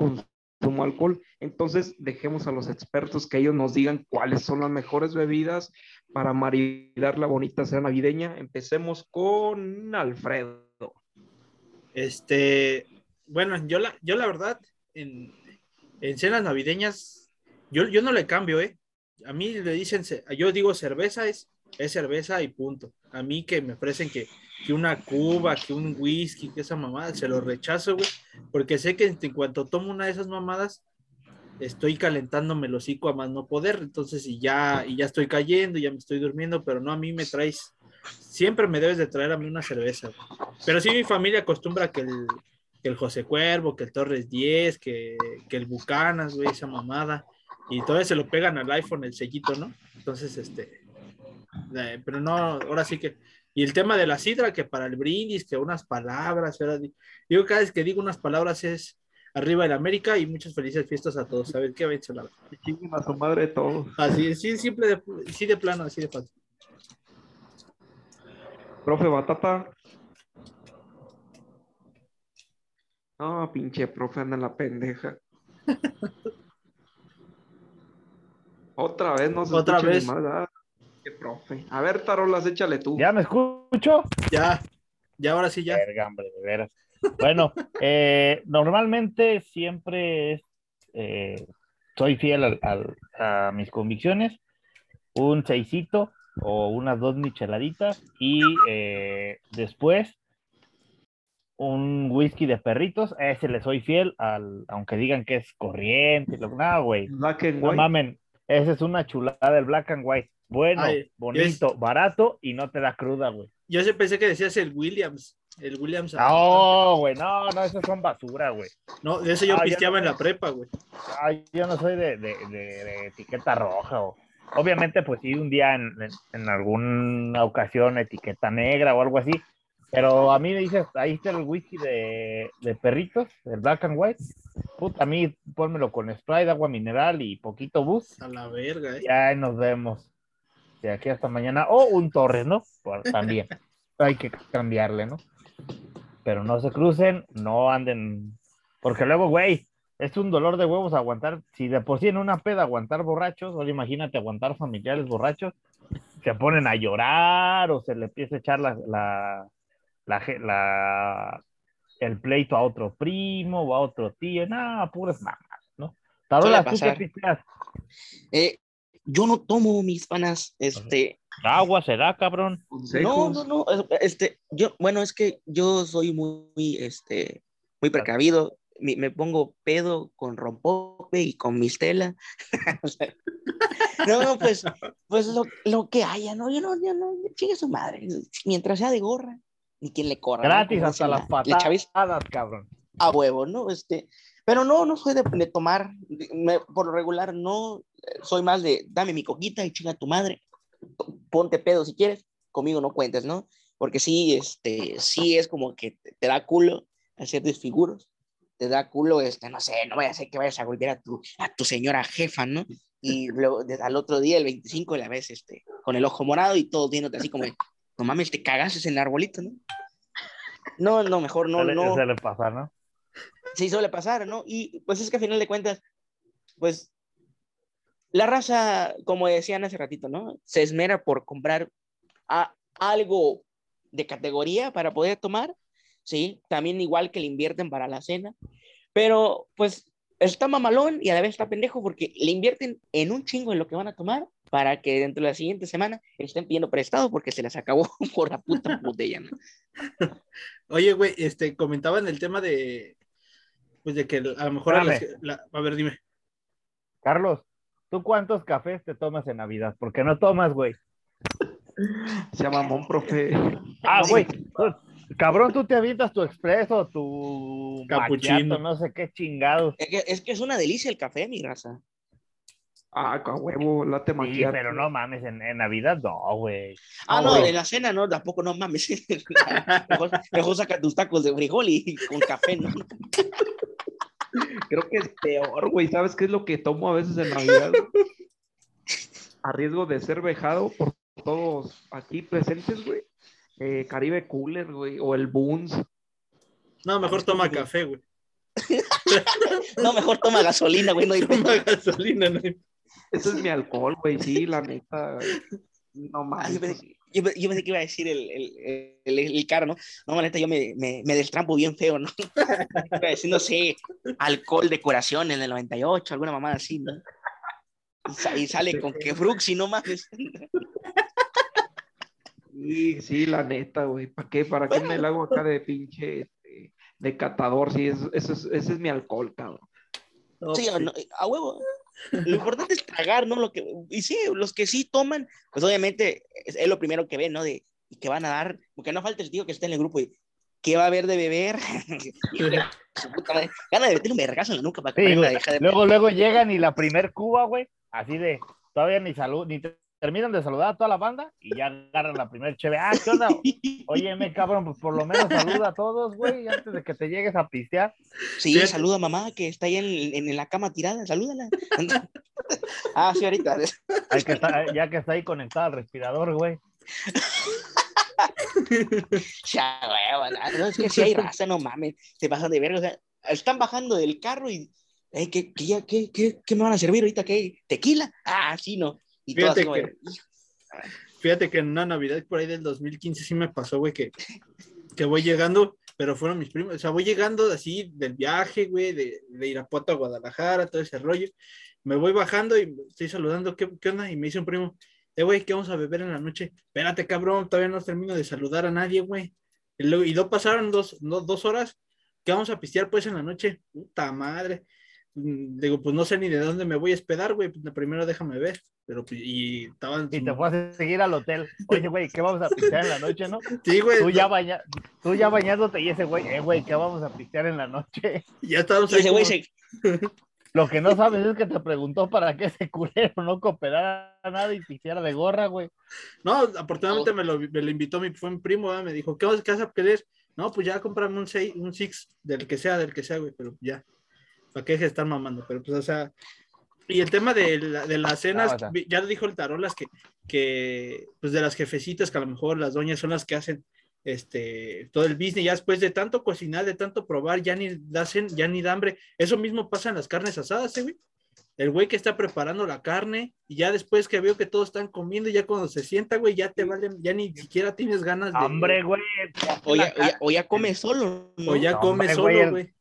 consumo alcohol. Entonces, dejemos a los expertos que ellos nos digan cuáles son las mejores bebidas para maridar la bonita cena navideña. Empecemos con Alfredo. Este, bueno, yo la, yo la verdad, en, en cenas navideñas, yo, yo no le cambio, ¿eh? A mí le dicen, ce- yo digo cerveza es, es cerveza y punto. A mí que me ofrecen que, que una cuba, que un whisky, que esa mamada, se lo rechazo, güey, porque sé que en cuanto tomo una de esas mamadas, estoy calentándome el hocico a más no poder, entonces y ya, y ya estoy cayendo, ya me estoy durmiendo, pero no a mí me traes, siempre me debes de traer a mí una cerveza, güey. pero sí mi familia acostumbra que el, que el José Cuervo, que el Torres 10, que, que el Bucanas, güey, esa mamada, y todavía se lo pegan al iPhone el sellito, ¿no? Entonces, este, eh, pero no, ahora sí que, y el tema de la sidra, que para el brindis, que unas palabras, ¿verdad? Yo cada vez que digo unas palabras es arriba el América y muchas felices fiestas a todos. A ver qué va a la a su madre todos. Así, sí, simple, de, sí de plano, así de fácil. Profe Batata. No, pinche profe anda la pendeja. Otra vez no se Otra vez. más. Qué profe. A ver, Tarolas, échale tú. ¿Ya me escucho? Ya, ya ahora sí, ya. Verga, hombre, de veras. Bueno, eh, normalmente siempre es, eh, soy fiel al- al- a mis convicciones, un seisito o unas dos micheladitas y eh, después un whisky de perritos, a ese le soy fiel, al, aunque digan que es corriente, lo, no, güey, Black and no white. mamen, esa es una chulada del black and white, bueno, Ay, bonito, barato y no te da cruda, güey. Yo sí pensé que decías el Williams. El Williams. No, güey, no, no, esas son basura, güey. No, de eso yo Ah, pisteaba no. en la prepa, güey. Ay, yo no soy de, de- de- de etiqueta roja. O... Obviamente, pues sí, un día en, en- en alguna ocasión etiqueta negra o algo así. Pero a mí me dices, ahí está el whisky de, de perritos, el black and white. Puta, a mí pónmelo con Sprite, agua mineral y poquito bus. A la verga, eh. Ya nos vemos. De aquí hasta mañana. O un Torres, ¿no? También. Hay que cambiarle, ¿no? Pero no se crucen, no anden. Porque luego, güey, es un dolor de huevos aguantar. Si de por sí en una peda aguantar borrachos, ahora imagínate aguantar familiares borrachos, se ponen a llorar o se le empieza a echar la, la, la, la- el pleito a otro primo o a otro tío. Nada, puras mamas, ¿no? Tarola, ¿tú qué pisteas? Eh, yo no tomo mis panas, este, Agua será, cabrón. no, no, no, es- este, yo, bueno, es que yo soy muy, este, muy precavido, me, me pongo pedo con rompope y con mistela. No, pues, pues lo, lo que haya, ¿no? Yo no, yo no, chingue su madre, mientras sea de gorra, ni quien le corra. Gratis hasta las la- la chaviza. patadas, cabrón. a huevo, ¿no? Este, pero no, no soy de, de tomar, me- por lo regular no, eh, soy más de dame mi coquita y chinga tu madre, ponte pedo si quieres, conmigo no cuentes, ¿no? Porque sí, este, sí es como que te, te da culo hacer desfiguros, te da culo, este, no sé, no vaya a ser que vayas a golpear a tu, a tu señora jefa, ¿no? Y luego al otro día, el 25, la ves, este, con el ojo morado y todo viéndote así como, no mames, te cagaste en el arbolito, ¿no? No, no, mejor no, no. se le pasa, ¿no? Sí, suele pasar, ¿no? Y pues es que a final de cuentas, pues la raza, como decían hace ratito, ¿no? Se esmera por comprar a- algo de categoría para poder tomar, ¿sí? También igual que le invierten para la cena, pero pues está mamalón y a la vez está pendejo porque le invierten en un chingo en lo que van a tomar para que dentro de la siguiente semana estén pidiendo prestado porque se les acabó por la puta botella, ¿no? Oye, güey, este, comentaban el tema de, pues de que a lo mejor a, las- la- a ver, dime. Carlos, ¿tú cuántos cafés te tomas en Navidad? Porque no tomas, güey. Se llama Mon, profe. Ah, güey. Cabrón, tú te avientas tu expreso, tu Capuchino. no sé qué chingados. Es que, es que es una delicia el café, mi raza. Ah, a huevo, late Sí, maquillaje. pero no mames, en, en Navidad no, güey. Ah, no, en la cena no, tampoco no mames. mejor, mejor saca tus tacos de frijol y con café, ¿no? Creo que es peor, güey. ¿Sabes qué es lo que tomo a veces en Navidad? A riesgo de ser vejado por todos aquí presentes, güey. Eh, Caribe Cooler, güey, o el Boons. No, mejor toma café, güey. No, mejor toma gasolina, güey, no hay Toma gasolina, ¿no? Ese es mi alcohol, güey, sí, la neta. No Ah, mames. yo, pensé, yo pe- yo pensé que iba a decir el, el, el, el, carro, ¿no? No, la neta, yo me, me, me destrampo bien feo, ¿no? Iba a decir, no sé, alcohol, decoración en el 98, alguna mamada así, ¿no? Y, sa- y sale con que Fruxy, no mames. Sí, sí, la neta, güey. ¿Para qué? ¿Para qué me la hago acá de pinche este, de catador? Sí, eso, eso es, ese es mi alcohol, cabrón. No, Sí, pues, no, a huevo. Lo importante es tragar, ¿no? Lo que, y sí, los que sí toman, pues obviamente es, es lo primero que ven, ¿no? De, y que van a dar, porque no falta el tío que está en el grupo y ¿qué va a haber de beber? Gana de meterle un vergazo en la nuca para que Sí, aprenda a güey. dejar de Luego, luego llegan y la primer cuba, güey, así de, todavía ni salud, ni terminan de saludar a toda la banda y ya agarran la primer cheve. Ah, ¿qué onda? Óyeme, cabrón, pues por lo menos saluda a todos, güey, antes de que te llegues a pistear. Sí, saluda a mamá que está ahí en, en la cama tirada, salúdala. ah, sí, ahorita. Hay que estar- ya que está ahí conectado al respirador, güey. Ya, hueva, no, es que si hay raza, no mames, se pasan de verga, o sea, están bajando del carro y, "Ey, ¿qué, qué, ya- qué, qué, qué me van a servir ahorita? ¿Qué? ¿Tequila? Ah, sí, no. Y Fíjate que-. Fíjate que en una Navidad por ahí del 2015 sí me pasó, güey, que, que voy llegando, pero fueron mis primos, o sea, voy llegando así del viaje, güey, de, de Irapuato a Guadalajara, todo ese rollo. Me voy bajando y estoy saludando, ¿qué, qué onda? Y me dice un primo, eh, güey, ¿qué vamos a beber en la noche? Espérate, cabrón, todavía no termino de saludar a nadie, güey. Y, luego- y no pasaron dos, no- dos horas, ¿qué vamos a pistear pues en la noche? Puta madre. Mm, Digo, pues no sé ni de dónde me voy a hospedar, güey, pues primero déjame ver. Pero, pues, y estaban... Y te fue a seguir al hotel. Oye, güey, ¿qué vamos a pistear en la noche, no? Sí, güey. Tú ya, baña... Tú ya bañándote y ese güey, eh, güey, ¿qué vamos a pistear en la noche? Ya estábamos ese güey se, Lo que no sabes es que te preguntó para que ese culero no cooperara nada y pisteara de gorra, güey. No, afortunadamente me lo, me lo invitó mi, fue mi primo, me dijo, ¿qué vas, qué vas a querer? No, pues ya comprame un seis, un six, del que sea, del que sea, güey, pero ya. ¿Para qué deje de estar mamando? Pero pues, o sea. Y el tema de, la- de las cenas, Ah, o sea. ya dijo el tarolas que, que, pues de las jefecitas, que a lo mejor las doñas son las que hacen este todo el business, ya después de tanto cocinar, de tanto probar, ya ni da ya ni da hambre. Eso mismo pasa en las carnes asadas, ¿eh, güey? El güey que está preparando la carne y ya después que veo que todos están comiendo, ya cuando se sienta, güey, ya te vale, ya ni siquiera tienes ganas de... Hambre, güey. o ya, o ya- o ya come solo, ¿no? O ya No, come hombre, solo, güey.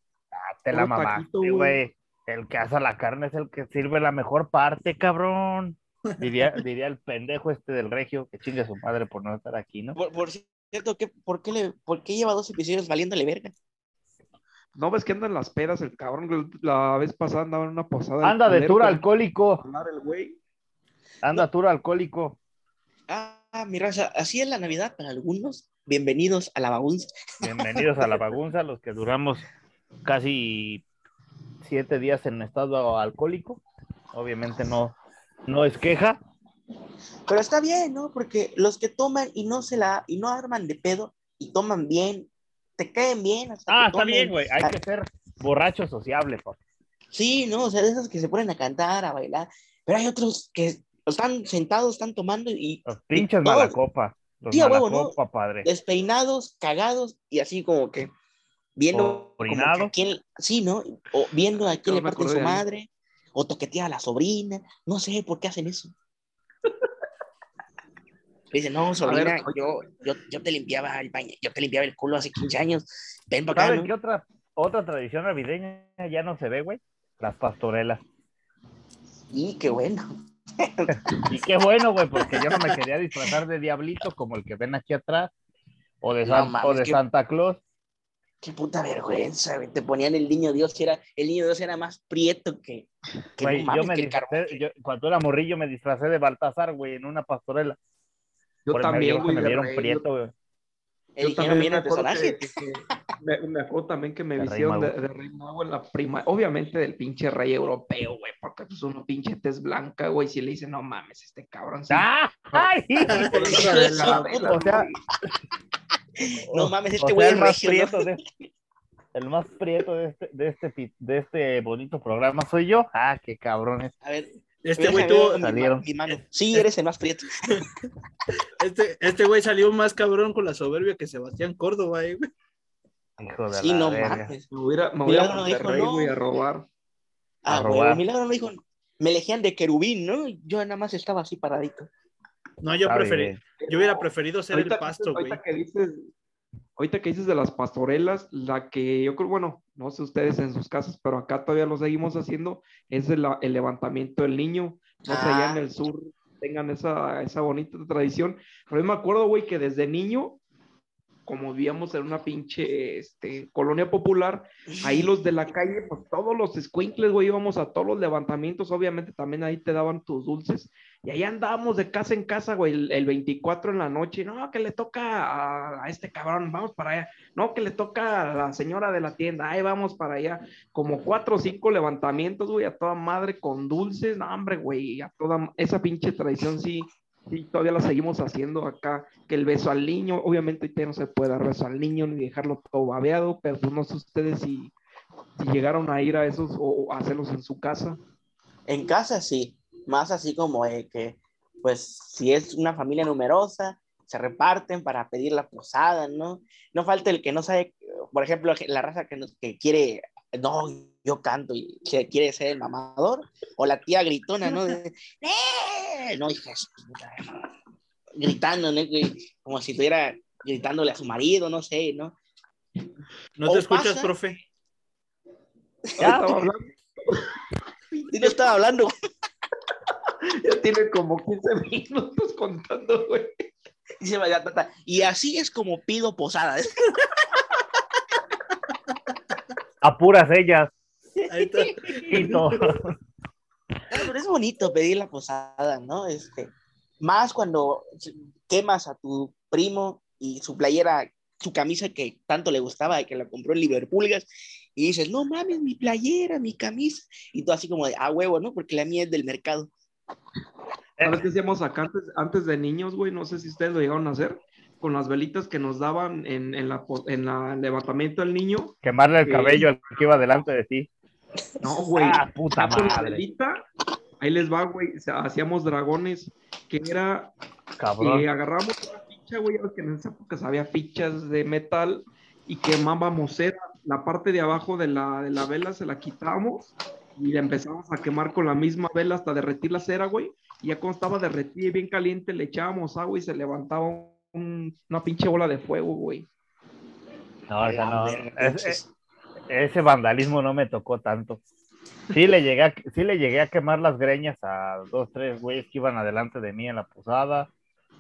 Te la mamaste, güey. güey. El que asa la carne es el que sirve la mejor parte, cabrón. Diría, diría el pendejo este del regio, que chingue a su madre por no estar aquí, ¿no? Por, por cierto, ¿qué, por, qué le, ¿por qué lleva dos episodios valiéndole verga? No ves que andan las peras el cabrón. La vez pasada andaba en una posada. Anda de tour alcohólico. hablar el güey. Anda tour alcohólico. Ah, mi raza, así es la Navidad para algunos. Bienvenidos a la bagunza. Bienvenidos a la bagunza, los que duramos casi siete días en estado alcohólico. Obviamente no, no es queja. Pero está bien, ¿no? Porque los que toman y no se la, y no arman de pedo y toman bien, te caen bien. hasta Ah, que está tomen. bien, güey. Hay Ah, que ser borracho sociable, papá. Sí, ¿no? O sea, de esos que se ponen a cantar, a bailar. Pero hay otros que están sentados, están tomando y Los pinches todos malacopa. Los Sí, a huevo, ¿no? malacopa, padre. despeinados, cagados y así como que viendo como que Orinado. a quién, sí, ¿no? O viendo a quién le parten su madre, o toquetea a la sobrina, no sé por qué hacen eso. Dice, no, sobrina, ver, yo, yo, yo te limpiaba el baño, yo te limpiaba el culo hace 15 años, ven para acá, ¿Saben ¿no? qué otra, otra tradición navideña ya no se ve, güey? Las pastorelas. Y qué bueno. Y qué bueno, güey, porque yo no me quería disfrazar de diablito como el que ven aquí atrás, o de, No San- mames, o de Santa Claus. Qué puta vergüenza, güey. Te ponían el niño Dios y era, el niño Dios era más prieto que, que Güey, no mames, yo me que el disfracé, yo- cuando era morrillo me disfracé de Baltasar, güey, en una pastorela. Yo Por el también, medio güey. me dieron rey, prieto, güey. Eligieron bien me el acuerdo personaje. que- que- me, me acuerdo también que me De de, de Rey Mago en la prima, obviamente del pinche rey europeo, güey, porque pues una pinche tez blanca, güey, si le dicen, no mames, este cabrón. sí". ¡Ah! ¡Ay! O sea, No mames, este o sea, güey el es más regio, ¿no? prieto de, el más prieto de este, de este, de este bonito programa soy yo. Ah, qué cabrones. A ver, Este güey tuvo, salieron. mi mano. Sí, eres el más prieto. este, este güey salió más cabrón con la soberbia que Sebastián Córdoba, eh, güey. Hijo de Sí, la no verga. mames. Me hubiera, me hubiera Milagro dijo, Monterrey, no. güey, a robar. A Ah, robar. güey, Milagro no dijo, me elegían de querubín, ¿no? Yo nada más estaba así paradito. No, yo preferí, yo hubiera preferido ser Ahorita el pasto, güey. Ahorita que dices, ahorita que dices de las pastorelas, la que yo creo, bueno, no sé ustedes en sus casas, pero acá todavía lo seguimos haciendo, es el, el levantamiento del niño. No sé, allá en Ah. el sur tengan esa, esa bonita tradición. Pero yo me acuerdo, güey, que desde niño, como vivíamos en una pinche este, colonia popular, ahí los de la calle, pues todos los squinkles, güey, íbamos a todos los levantamientos, obviamente también ahí te daban tus dulces, y ahí andábamos de casa en casa, güey, el, el 24 en la noche, no, que le toca a, este cabrón, vamos para allá, no, que le toca a la señora de la tienda, ahí vamos para allá, como cuatro o cinco levantamientos, güey, a toda madre con dulces, no, hombre, güey, a toda, esa pinche tradición sí, sí, todavía la seguimos haciendo acá, que el beso al niño, obviamente ahorita no se puede dar beso al niño ni dejarlo todo babeado, pero pues no sé ustedes si, si llegaron a ir a esos o, o hacerlos en su casa. En casa sí, más así como de que, pues, si es una familia numerosa, se reparten para pedir la posada, ¿no? No falta el que no sabe, por ejemplo, la raza que, nos- que quiere, no, yo canto y que quiere ser el mamador, o la tía gritona, ¿no? De, "Eh", No, hija Gritando, ¿no? Como si estuviera gritándole a su marido, no sé, ¿no? ¿No O te escuchas, pasa- profe? Ya estaba hablando, no estaba hablando. Tiene como 15 minutos contando, güey. Dice María Tata, y así es como pido posada. A puras ellas. Ahí está. y todo. Pero es bonito pedir la posada, ¿no? Este, más cuando quemas a tu primo y su playera, su camisa que tanto le gustaba y que la compró en Liverpoolgas y dices, no mames, mi playera, mi camisa. Y tú así como de, ah, huevo, ¿no? Porque la mía es del mercado. ¿Sabes qué hacíamos acá antes, antes de niños, güey? No sé si ustedes lo llegaron a hacer. Con las velitas que nos daban en, en la, en la levantamiento del niño. Quemarle el Sí. cabello al que iba delante de ti. No, güey. Ah, puta Con la madre. velita, ahí les va, güey. o sea, hacíamos dragones, que era Cabrón. que agarramos una ficha, güey, que en esa época había fichas de metal y quemábamos cera. La parte de abajo de la, de la vela se la quitábamos y la empezamos a quemar con la misma vela hasta derretir la cera, güey. Y ya cuando estaba derretida y bien caliente, le echábamos agua y se levantaba un- una pinche bola de fuego, güey. No, no. La verga, Es- pinches. ese vandalismo no me tocó tanto. Sí le llegué a, sí le llegué a quemar las greñas a dos, tres güeyes que iban adelante de mí en la posada,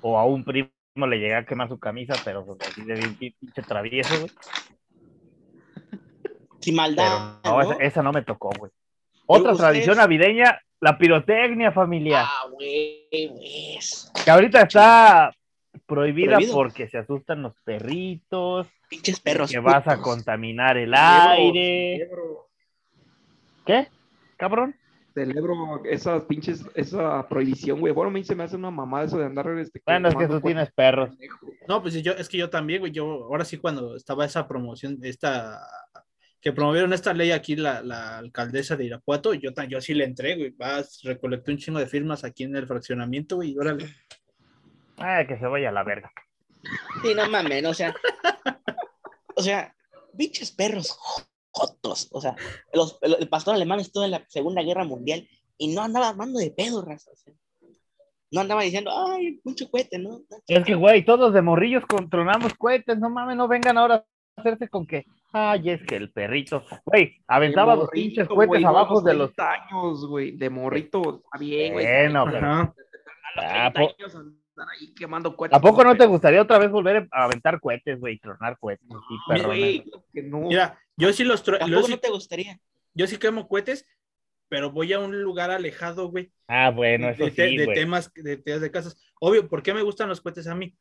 o a un primo le llegué a quemar su camisa, pero pues, así de bien pinche travieso, güey. Sin Pero maldad. no, ¿no? Esa, esa no me tocó, güey. Otra ¿Ustedes? tradición navideña, la pirotecnia familiar, Güey, güey. que ahorita está prohibida Prohibido. porque se asustan los perritos, Pinches perros. que vas a contaminar el Celebro- aire. celebro- ¿Qué? Cabrón. Celebro esas pinches, esa prohibición, güey. Bueno, a mí se me hace una mamada eso de andar este, Bueno, es que tú tienes perros. No, pues yo, es que yo también, güey, yo, ahora sí cuando estaba esa promoción, esta, que promovieron esta ley aquí la, la alcaldesa de Irapuato, yo, yo sí le entré, güey, vas, recolecté un chingo de firmas aquí en el fraccionamiento, güey, y órale. Ay, que se vaya a la verga. Sí, no mames, o sea. O sea, pinches perros jotos. O sea, los, el, el pastor alemán estuvo en la Segunda Guerra Mundial y no andaba armando de pedo, raza. o sea, no andaba diciendo, ay, mucho cohete, ¿no? Es que, güey, todos de morrillos controlamos cohetes, no mames, no vengan ahora a hacerse con que, ay, es que el perrito, güey, aventaba los pinches cohetes no a abajo de los... 30 años, güey, de morrito, está bien, güey. Bueno, pero... Ajá. A ¿A, los 30 po- años andar ahí quemando cohetes. ¿A poco no te gustaría otra vez volver a aventar cohetes, güey, tronar cohetes? Sí, perrones? Güey, que no. Mira, yo sí los, tro- yo Tampoco sí, no te gustaría. yo sí quemo cohetes, pero voy a un lugar alejado, güey, Ah, bueno, eso de, sí, de temas, de temas de casas. Obvio, ¿por qué me gustan los cohetes a mí?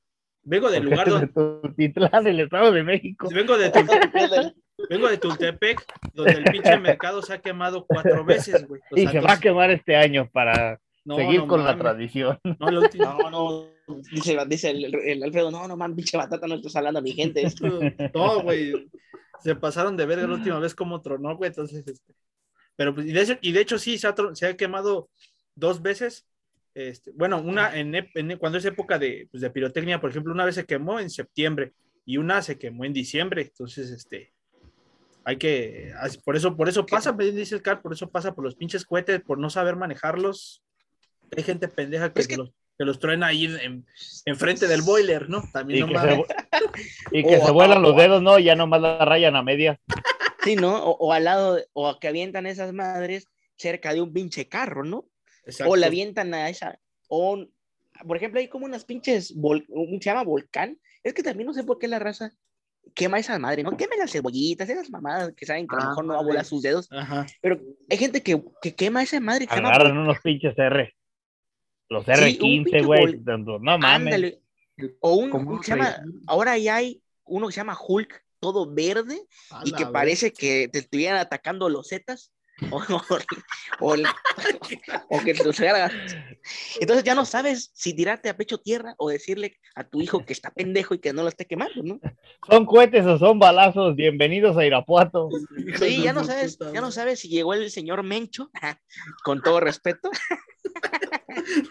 Vengo del lugar Porque donde, Tultitlán, del Estado de México. vengo de, Tulte- vengo de Tultepec, donde el pinche mercado se ha quemado cuatro veces, güey. O Y se va a quemar este año para no, seguir no con la tradición. No, la última- No, no, dice, dice el, el Alfredo, no, no, man, pinche batata, no estás hablando a mi gente. No, güey. Se pasaron de verga la última vez como tronó, güey. Entonces, este. Pero, pues, y de, hecho, y de hecho sí, se ha, se ha quemado dos veces. Este, bueno, una en, en- cuando es época de, pues, de pirotecnia, por ejemplo, una vez se quemó en septiembre y una se quemó en diciembre. Entonces, este, hay que, por eso, por eso pasa, me dice el Car, por eso pasa por los pinches cohetes, por no saber manejarlos. Hay gente pendeja que, que- los, que los traen ahí en, enfrente del boiler, ¿no? También Y no que, se, y que O- se vuelan los dedos, ¿no? Ya nomás la rayan a media. Sí, ¿no? O, o al lado, de- o que avientan esas madres cerca de un pinche carro, ¿no? Exacto. O la avientan a esa, o, por ejemplo, hay como unas pinches, vol- un- se llama volcán. Es que también no sé por qué la raza quema esa madre, ¿no? Quema las cebollitas, esas mamadas que saben que a lo Ah, mejor no va a volar sus dedos. Ajá. Pero hay gente que, que quema esa madre Agarran unos pinches R. Los un R15, pinche güey. bol- No mames. Ándale. O un, se llama, ahora ya hay uno que se llama Hulk, todo verde, y que parece que te estuvieran atacando los zetas. O, o- o el- o que Entonces ya no sabes si tirarte a pecho tierra o decirle a tu hijo que está pendejo y que no lo esté quemando, ¿no? ¿Son cohetes o son balazos? Bienvenidos a Irapuato. Sí, ya no sabes, ya no sabes si llegó el señor Mencho, con todo respeto.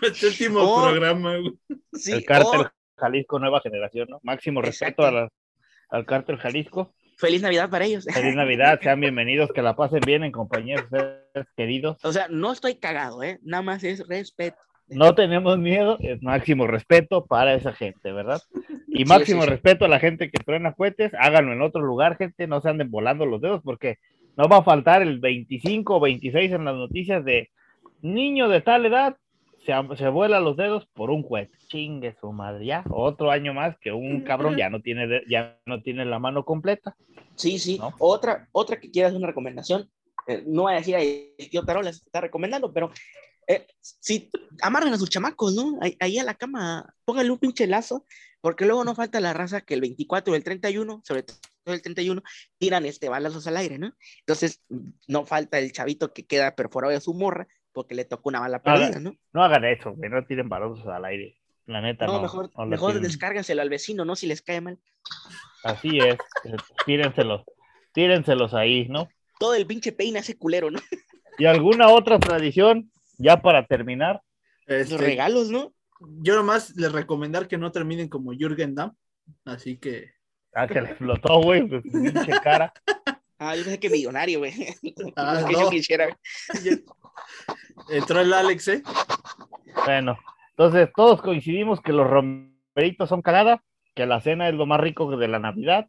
Nuestro último programa, güey. Sí, el cártel o Jalisco Nueva Generación, ¿no? Máximo respeto a la- al cártel Jalisco. Feliz Navidad para ellos. Feliz Navidad, sean bienvenidos, que la pasen bien en compañía de ustedes queridos. O sea, no estoy cagado, ¿eh? Nada más es respeto. No tenemos miedo, es máximo respeto para esa gente, ¿verdad? Y máximo sí, sí. respeto a la gente que truena cohetes, háganlo en otro lugar, gente, no se anden volando los dedos porque no va a faltar el 25 o 26 en las noticias de niño de tal edad se, se vuela los dedos por un cohete. Chingue su madre, ya, otro año más que un cabrón ya no tiene, ya no tiene la mano completa. Sí, sí. ¿No? Otra, otra que quieras una recomendación. eh, no voy a decir ahí, tío Tarola se está recomendando, pero eh, si amarren a sus chamacos, ¿no? Ahí, ahí a la cama, pónganle un pinche lazo, porque luego no falta la raza que el 24 o el 31, sobre todo el 31, tiran este balazos al aire, ¿no? Entonces, no falta el chavito que queda perforado de su morra porque le tocó una bala Ahora, perdida, ¿no? No hagan eso, que no tiren balazos al aire. La neta, no. No, mejor, no mejor al vecino, ¿no? Si les cae mal. Así es, eh, tírenselos, tírenselos ahí, ¿no? Todo el pinche peine hace culero, ¿no? ¿Y alguna otra tradición, ya para terminar? Los Este, regalos, ¿no? yo nomás les recomendar que no terminen como Jürgen Damm. Así que Ah, que le explotó, güey, pues, pinche cara. Ah, yo pensé que millonario, güey. Ah, Es que no. yo quisiera. entró el Alex, ¿eh? Bueno, entonces todos coincidimos que los romeritos son cagada, que la cena es lo más rico de la Navidad.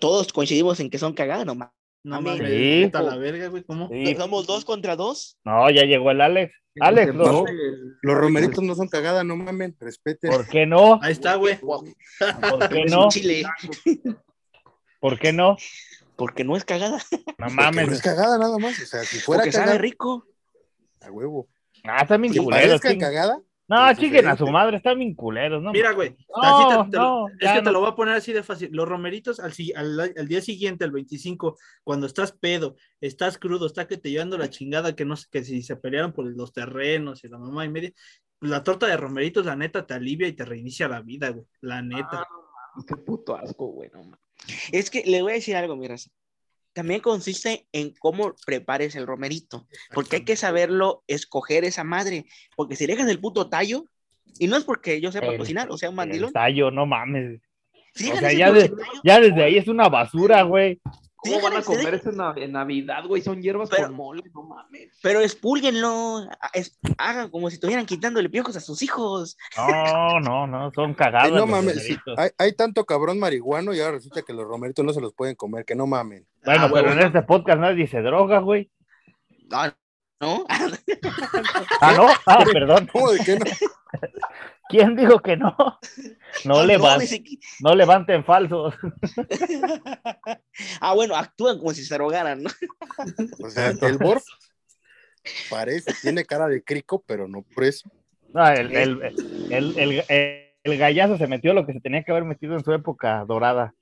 Todos coincidimos en que son cagadas, nomás. No mames, Sí. la verga, güey, ¿cómo? Sí. Somos dos contra dos. No, ya llegó el Alex. Alex, No, ¿no? Los romeritos no son cagada, no mamen, respeten. ¿por qué no? Ahí está, güey. ¿Por qué no? ¿Por qué no? Porque no es cagada. No Porque mames. no es cagada nada más. O sea, si fuera Porque sabe cagada, rico. a huevo. Ah, bien Que culeros. ching- cagada, No, es chinguen a su madre, están bien culeros, ¿no? Mira, güey. No, te- te- no, es que te lo voy a poner así de fácil. Los romeritos al, si- al, al día siguiente, el 25, cuando estás pedo, estás crudo, está que te llevando la chingada, que no sé, que si se pelearon por los terrenos y la mamá y media, pues la torta de romeritos, la neta, te alivia y te reinicia la vida, güey. La neta. Qué puto asco, güey. No, mames. Es que le voy a decir algo, mira. También consiste en cómo prepares el romerito. Porque hay que saberlo escoger esa madre. Porque si dejas el puto tallo, y no es porque yo sepa El- cocinar, o sea, un El mandilón. tallo, no mames. Si O sea, ya, de- tallo, ya desde ahí es una basura, güey. ¿Cómo van a comer eso en, Nav- en Navidad, güey? Son hierbas Pero- con mole, no mames. Pero expúlguenlo, es- hagan como si estuvieran quitándole piojos a sus hijos. No, no, no, son cagados. Eh, no mames, sí, hay, hay tanto cabrón marihuano y ahora resulta que los romeritos no se los pueden comer, que no mamen. Bueno, Ah, pero en este podcast nadie se droga, güey. No, ¿no? Ah, no, ah, perdón. ¿Cómo de que no? ¿Quién dijo que no? No, Ah, levan- ni siquiera- no levanten falsos. ah, bueno, actúan como si se drogaran, ¿no? O sea, el Borf parece, tiene cara de crico, pero no por eso. No, el, el, el, el- el- el gallazo se metió lo que se tenía que haber metido en su época dorada.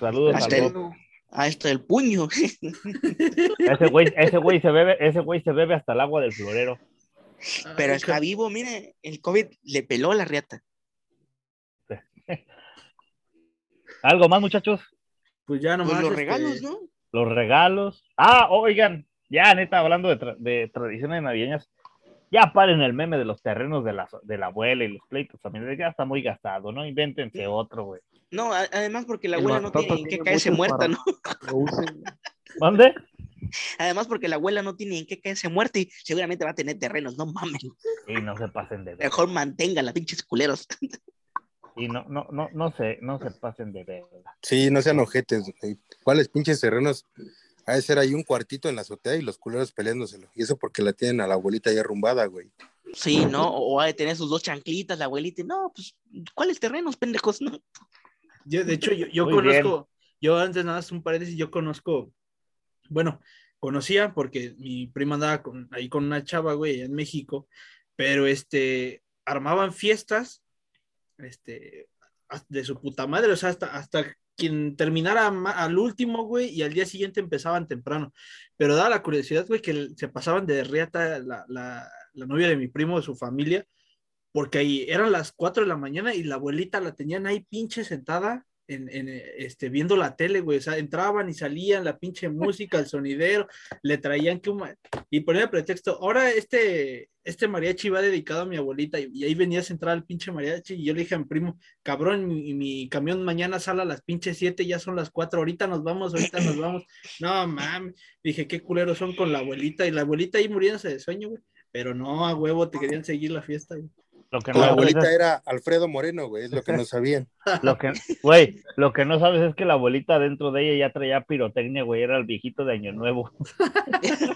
Saludos Hasta al el- Bob. Ah, esto del puño. Ese güey, ese güey se bebe, ese güey se bebe hasta el agua del florero. Pero Ay, está vivo, mire, el COVID le peló la riata. ¿Algo más, muchachos? Pues ya nomás. Pues los este, regalos, ¿no? Los regalos. Ah, oigan, ya neta, hablando de, tra- de tradiciones navideñas, ya paren el meme de los terrenos de la, de la abuela y los pleitos también. Ya está muy gastado, ¿no? Invéntense otro, güey. No, a- además porque la El abuela no tiene en qué tiene caerse muerta, para- ¿no? Lo usen. ¿Mande? Además porque la abuela no tiene en qué caerse muerta y seguramente va a tener terrenos, no mames. Y no se pasen de ver. Mejor mantengan las pinches culeros. Y no, no, no, no se, no se pasen de ver. Sí, no sean ojetes. güey. ¿Cuáles pinches terrenos? Ha de ser ahí un cuartito en la azotea y los culeros peleándoselo. Y eso porque la tienen a la abuelita ya arrumbada, güey. Sí, ¿no? O va a tener sus dos chanclitas, la abuelita. No, pues, ¿cuáles terrenos, pendejos? No. Yo, de hecho, yo, yo Muy bien. conozco, yo antes nada más un paréntesis, yo conozco, bueno, conocía porque mi prima andaba con, ahí con una chava, güey, en México, pero este, armaban fiestas, este, de su puta madre, o sea, hasta, hasta quien terminara al último, güey, y al día siguiente empezaban temprano. Pero daba la curiosidad, güey, que se pasaban de riata la, la, la novia de mi primo, de su familia, porque ahí eran las 4 de la mañana y la abuelita la tenían ahí pinche sentada en, este, viendo la tele, güey, o sea, entraban y salían la pinche música, el sonidero, le traían que y ponía pretexto, ahora este, este mariachi va dedicado a mi abuelita y, ahí venía sentada el pinche mariachi y yo le dije a mi primo, cabrón, mi, mi camión mañana sale a las pinches 7, ya son las 4, ahorita nos vamos, ahorita nos vamos, no mames, dije, qué culeros son con la abuelita y la abuelita ahí muriéndose de sueño, güey, pero no, a huevo, te querían seguir la fiesta. Lo que no La abuelita es- era Alfredo Moreno, güey, es lo que no sabían. Lo que, güey, lo que no sabes es que la abuelita dentro de ella ya traía pirotecnia, güey, era el viejito de Año Nuevo.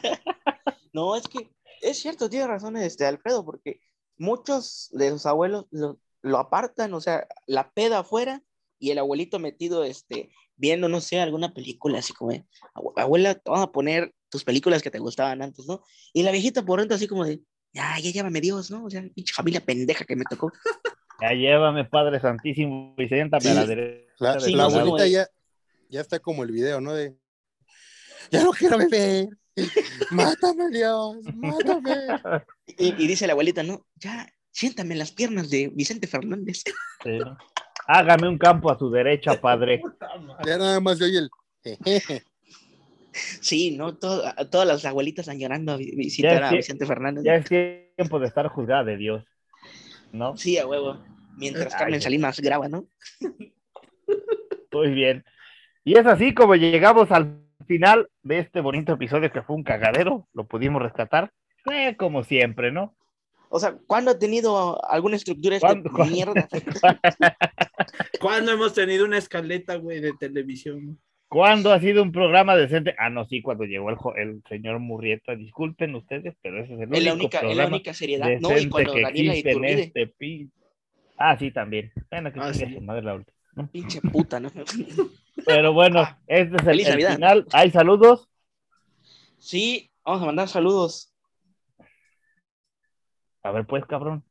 No, es que es cierto, tiene razón este Alfredo, porque muchos de sus abuelos lo, lo apartan, o sea, la peda afuera y el abuelito metido, este, viendo, no sé, alguna película así como, de, "Abue- abuela, te vamos a poner tus películas que te gustaban antes, ¿no? Y la viejita por dentro así como de, ya, ya llévame Dios, ¿no? O sea, pinche familia pendeja que me tocó. Ya llévame, Padre Santísimo, y siéntame a la derecha. La, de Sí, abuelita ya, ya está como el video, ¿no? De ya no quiero beber. Mátame, Dios, mátame. Y, y dice la abuelita, no, ya, siéntame en las piernas de Vicente Fernández. Sí. Hágame un campo a su derecha, Padre. Ya nada más se oye el jejeje. Sí, ¿no? Todo- todas las abuelitas están llorando a vi- visitar a Vicente Fernández. Ya es tiempo de estar juzgada de Dios, ¿no? Sí, a huevo. Mientras Ay, Carmen. Salinas graba, ¿no? Muy bien. Y es así como llegamos al final de este bonito episodio que fue un cagadero, lo pudimos rescatar, eh, como siempre, ¿no? O sea, ¿cuándo ha tenido alguna estructura esta mierda? ¿Cuándo hemos tenido una escaleta, güey, de televisión? ¿Cuándo ha sido un programa decente? Ah, no, sí, cuando llegó el, señor Murrieta, disculpen ustedes, pero ese es el Es la único única, es la programa única seriedad. No, y decente cuando que Daniela existe en Iturbide, este pi- Ah, sí, también. Bueno, que Ah, sí. su madre la última. pinche puta, ¿no? Pero bueno, este es el, el final. ¿Hay saludos? Sí, vamos a mandar saludos. A ver, pues, cabrón.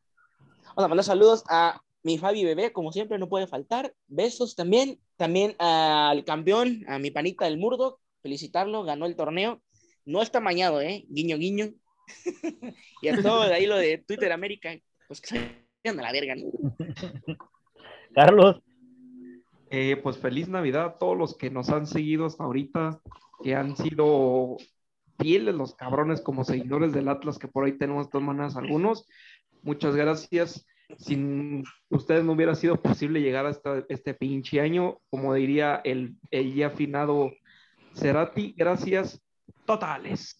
Vamos a mandar saludos a mi Fabi Bebé, como siempre, no puede faltar. Besos también. También al campeón, a mi panita del Murdo. Felicitarlo, ganó el torneo. No está mañado, ¿eh? Guiño, guiño. y a todo de ahí lo de Twitter América, pues que se vayan a la verga, ¿no? Carlos, Eh, pues feliz Navidad a todos los que nos han seguido hasta ahorita, que han sido fieles los cabrones como seguidores del Atlas, que por ahí tenemos de todas maneras algunos. Muchas gracias. Sin ustedes no hubiera sido posible llegar hasta este pinche año, como diría el, el ya afinado Cerati. Gracias totales.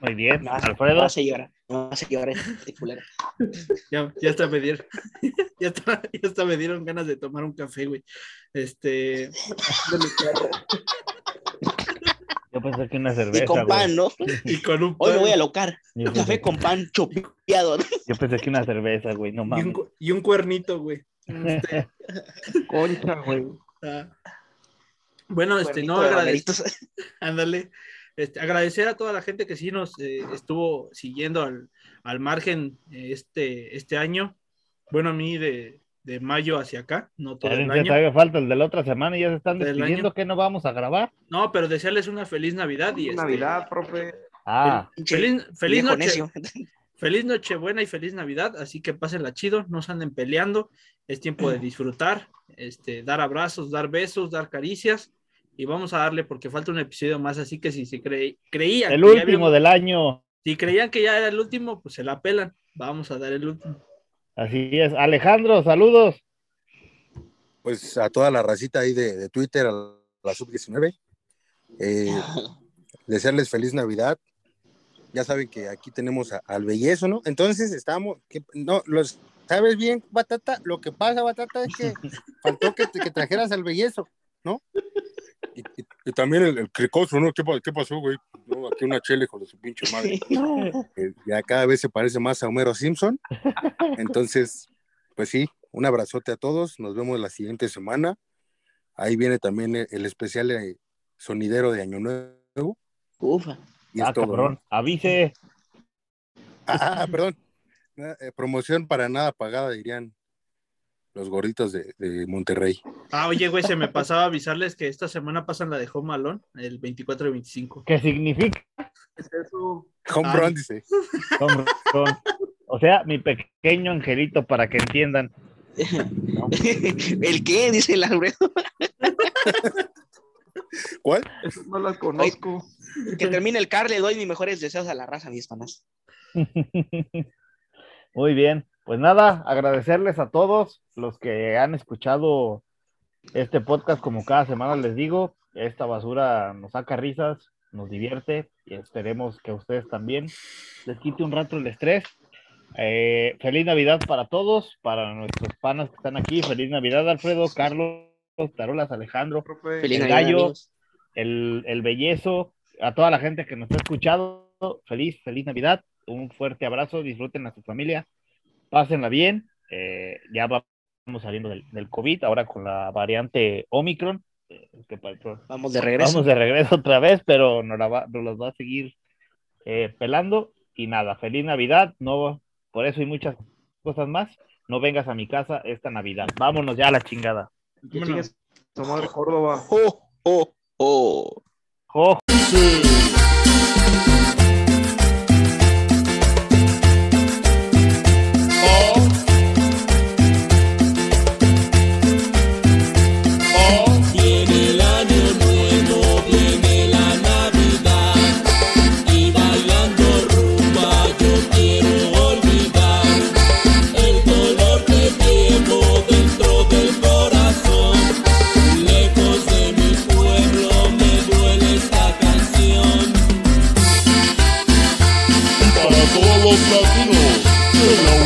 muy bien. Vas, Alfredo, me vas a llorar, me vas a llorar, este culero. Ya, ya hasta me dieron, ya hasta, ya hasta me dieron ganas de tomar un café, güey. Este, pensé que una cerveza. Y con pan, ¿no? y con un Hoy me voy a locar. Yo Un café con pan chopeado. ¿no? yo pensé que una cerveza, güey, no y un, mames. y un cuernito, güey. Este, Concha, güey. ah. Bueno, este, Cuernito no de agradecer, ándale, este, agradecer a toda la gente que sí nos eh, estuvo siguiendo al, al margen eh, este, este año. Bueno, a mí de, de mayo hacia acá, no todo el año. todavía falta el de la otra semana y ya se están despidiendo que no vamos a grabar. No, pero desearles una feliz Navidad y este, Navidad, profe. Ah, feliz, feliz noche. necio. Feliz Nochebuena y feliz Navidad, así que pásenla chido, no se anden peleando, es tiempo de disfrutar, este, dar abrazos, dar besos, dar caricias y vamos a darle porque falta un episodio más, así que si se cree, creían el que ya último habíamos- del año. si creían que ya era el último, pues se la pelan, vamos a dar el último. Así es. Alejandro, saludos. pues a toda la racita ahí de, de Twitter, a la sub-19. Eh, desearles feliz Navidad. Ya saben que aquí tenemos a- al bellezo, ¿no? Entonces estamos, que, no, los, ¿sabes bien, Batata? Lo que pasa, Batata, es que faltó que, que trajeras al bellezo, ¿no? Y, y- y también el, el cricoso, ¿no? ¿Qué, pa- qué pasó, güey? No, aquí una chele con su pinche madre. Eh, ya cada vez se parece más a Homero Simpson. Entonces, pues sí, un abrazote a todos. Nos vemos la siguiente semana. Ahí viene también el, el especial sonidero de Año Nuevo. Ufa. Y es Ah, todo. cabrón. ¿no? Avise. Ah, perdón. Eh, promoción para nada pagada, dirían los gorditos de, de Monterrey. Ah, oye, güey, se me pasaba avisarles que esta semana pasan la de Home Alone, el 24 y 25. ¿Qué significa? Es eso. Home Ay. run, dice. Con- con- O sea, mi pequeño angelito, para que entiendan. ¿El qué? Dice el Alfredo. ¿Cuál? Esas no las conozco. Que termine el car, le doy mis mejores deseos a la raza, mis panas. Muy bien, pues nada, agradecerles a todos los que han escuchado este podcast, como cada semana les digo, esta basura nos saca risas, nos divierte y esperemos que a ustedes también les quite un rato el estrés. Eh, feliz Navidad para todos, para nuestros panas que están aquí, feliz Navidad Alfredo, Carlos, Tarolas, Alejandro. Feliz El Navidad, gallo. el, el bellezo, a toda la gente que nos está escuchando, feliz, feliz Navidad, un fuerte abrazo, disfruten a su familia, pásenla bien, eh, ya vamos saliendo del, del COVID, ahora con la variante Omicron, eh, que pro- Vamos de regreso. vamos de regreso otra vez, pero nos, la va, nos las va a seguir eh, pelando, y nada, feliz Navidad, no, por eso y muchas cosas más, no vengas a mi casa esta Navidad, vámonos ya a la chingada. Que Córdoba. Oh, oh, oh. ¡Jo!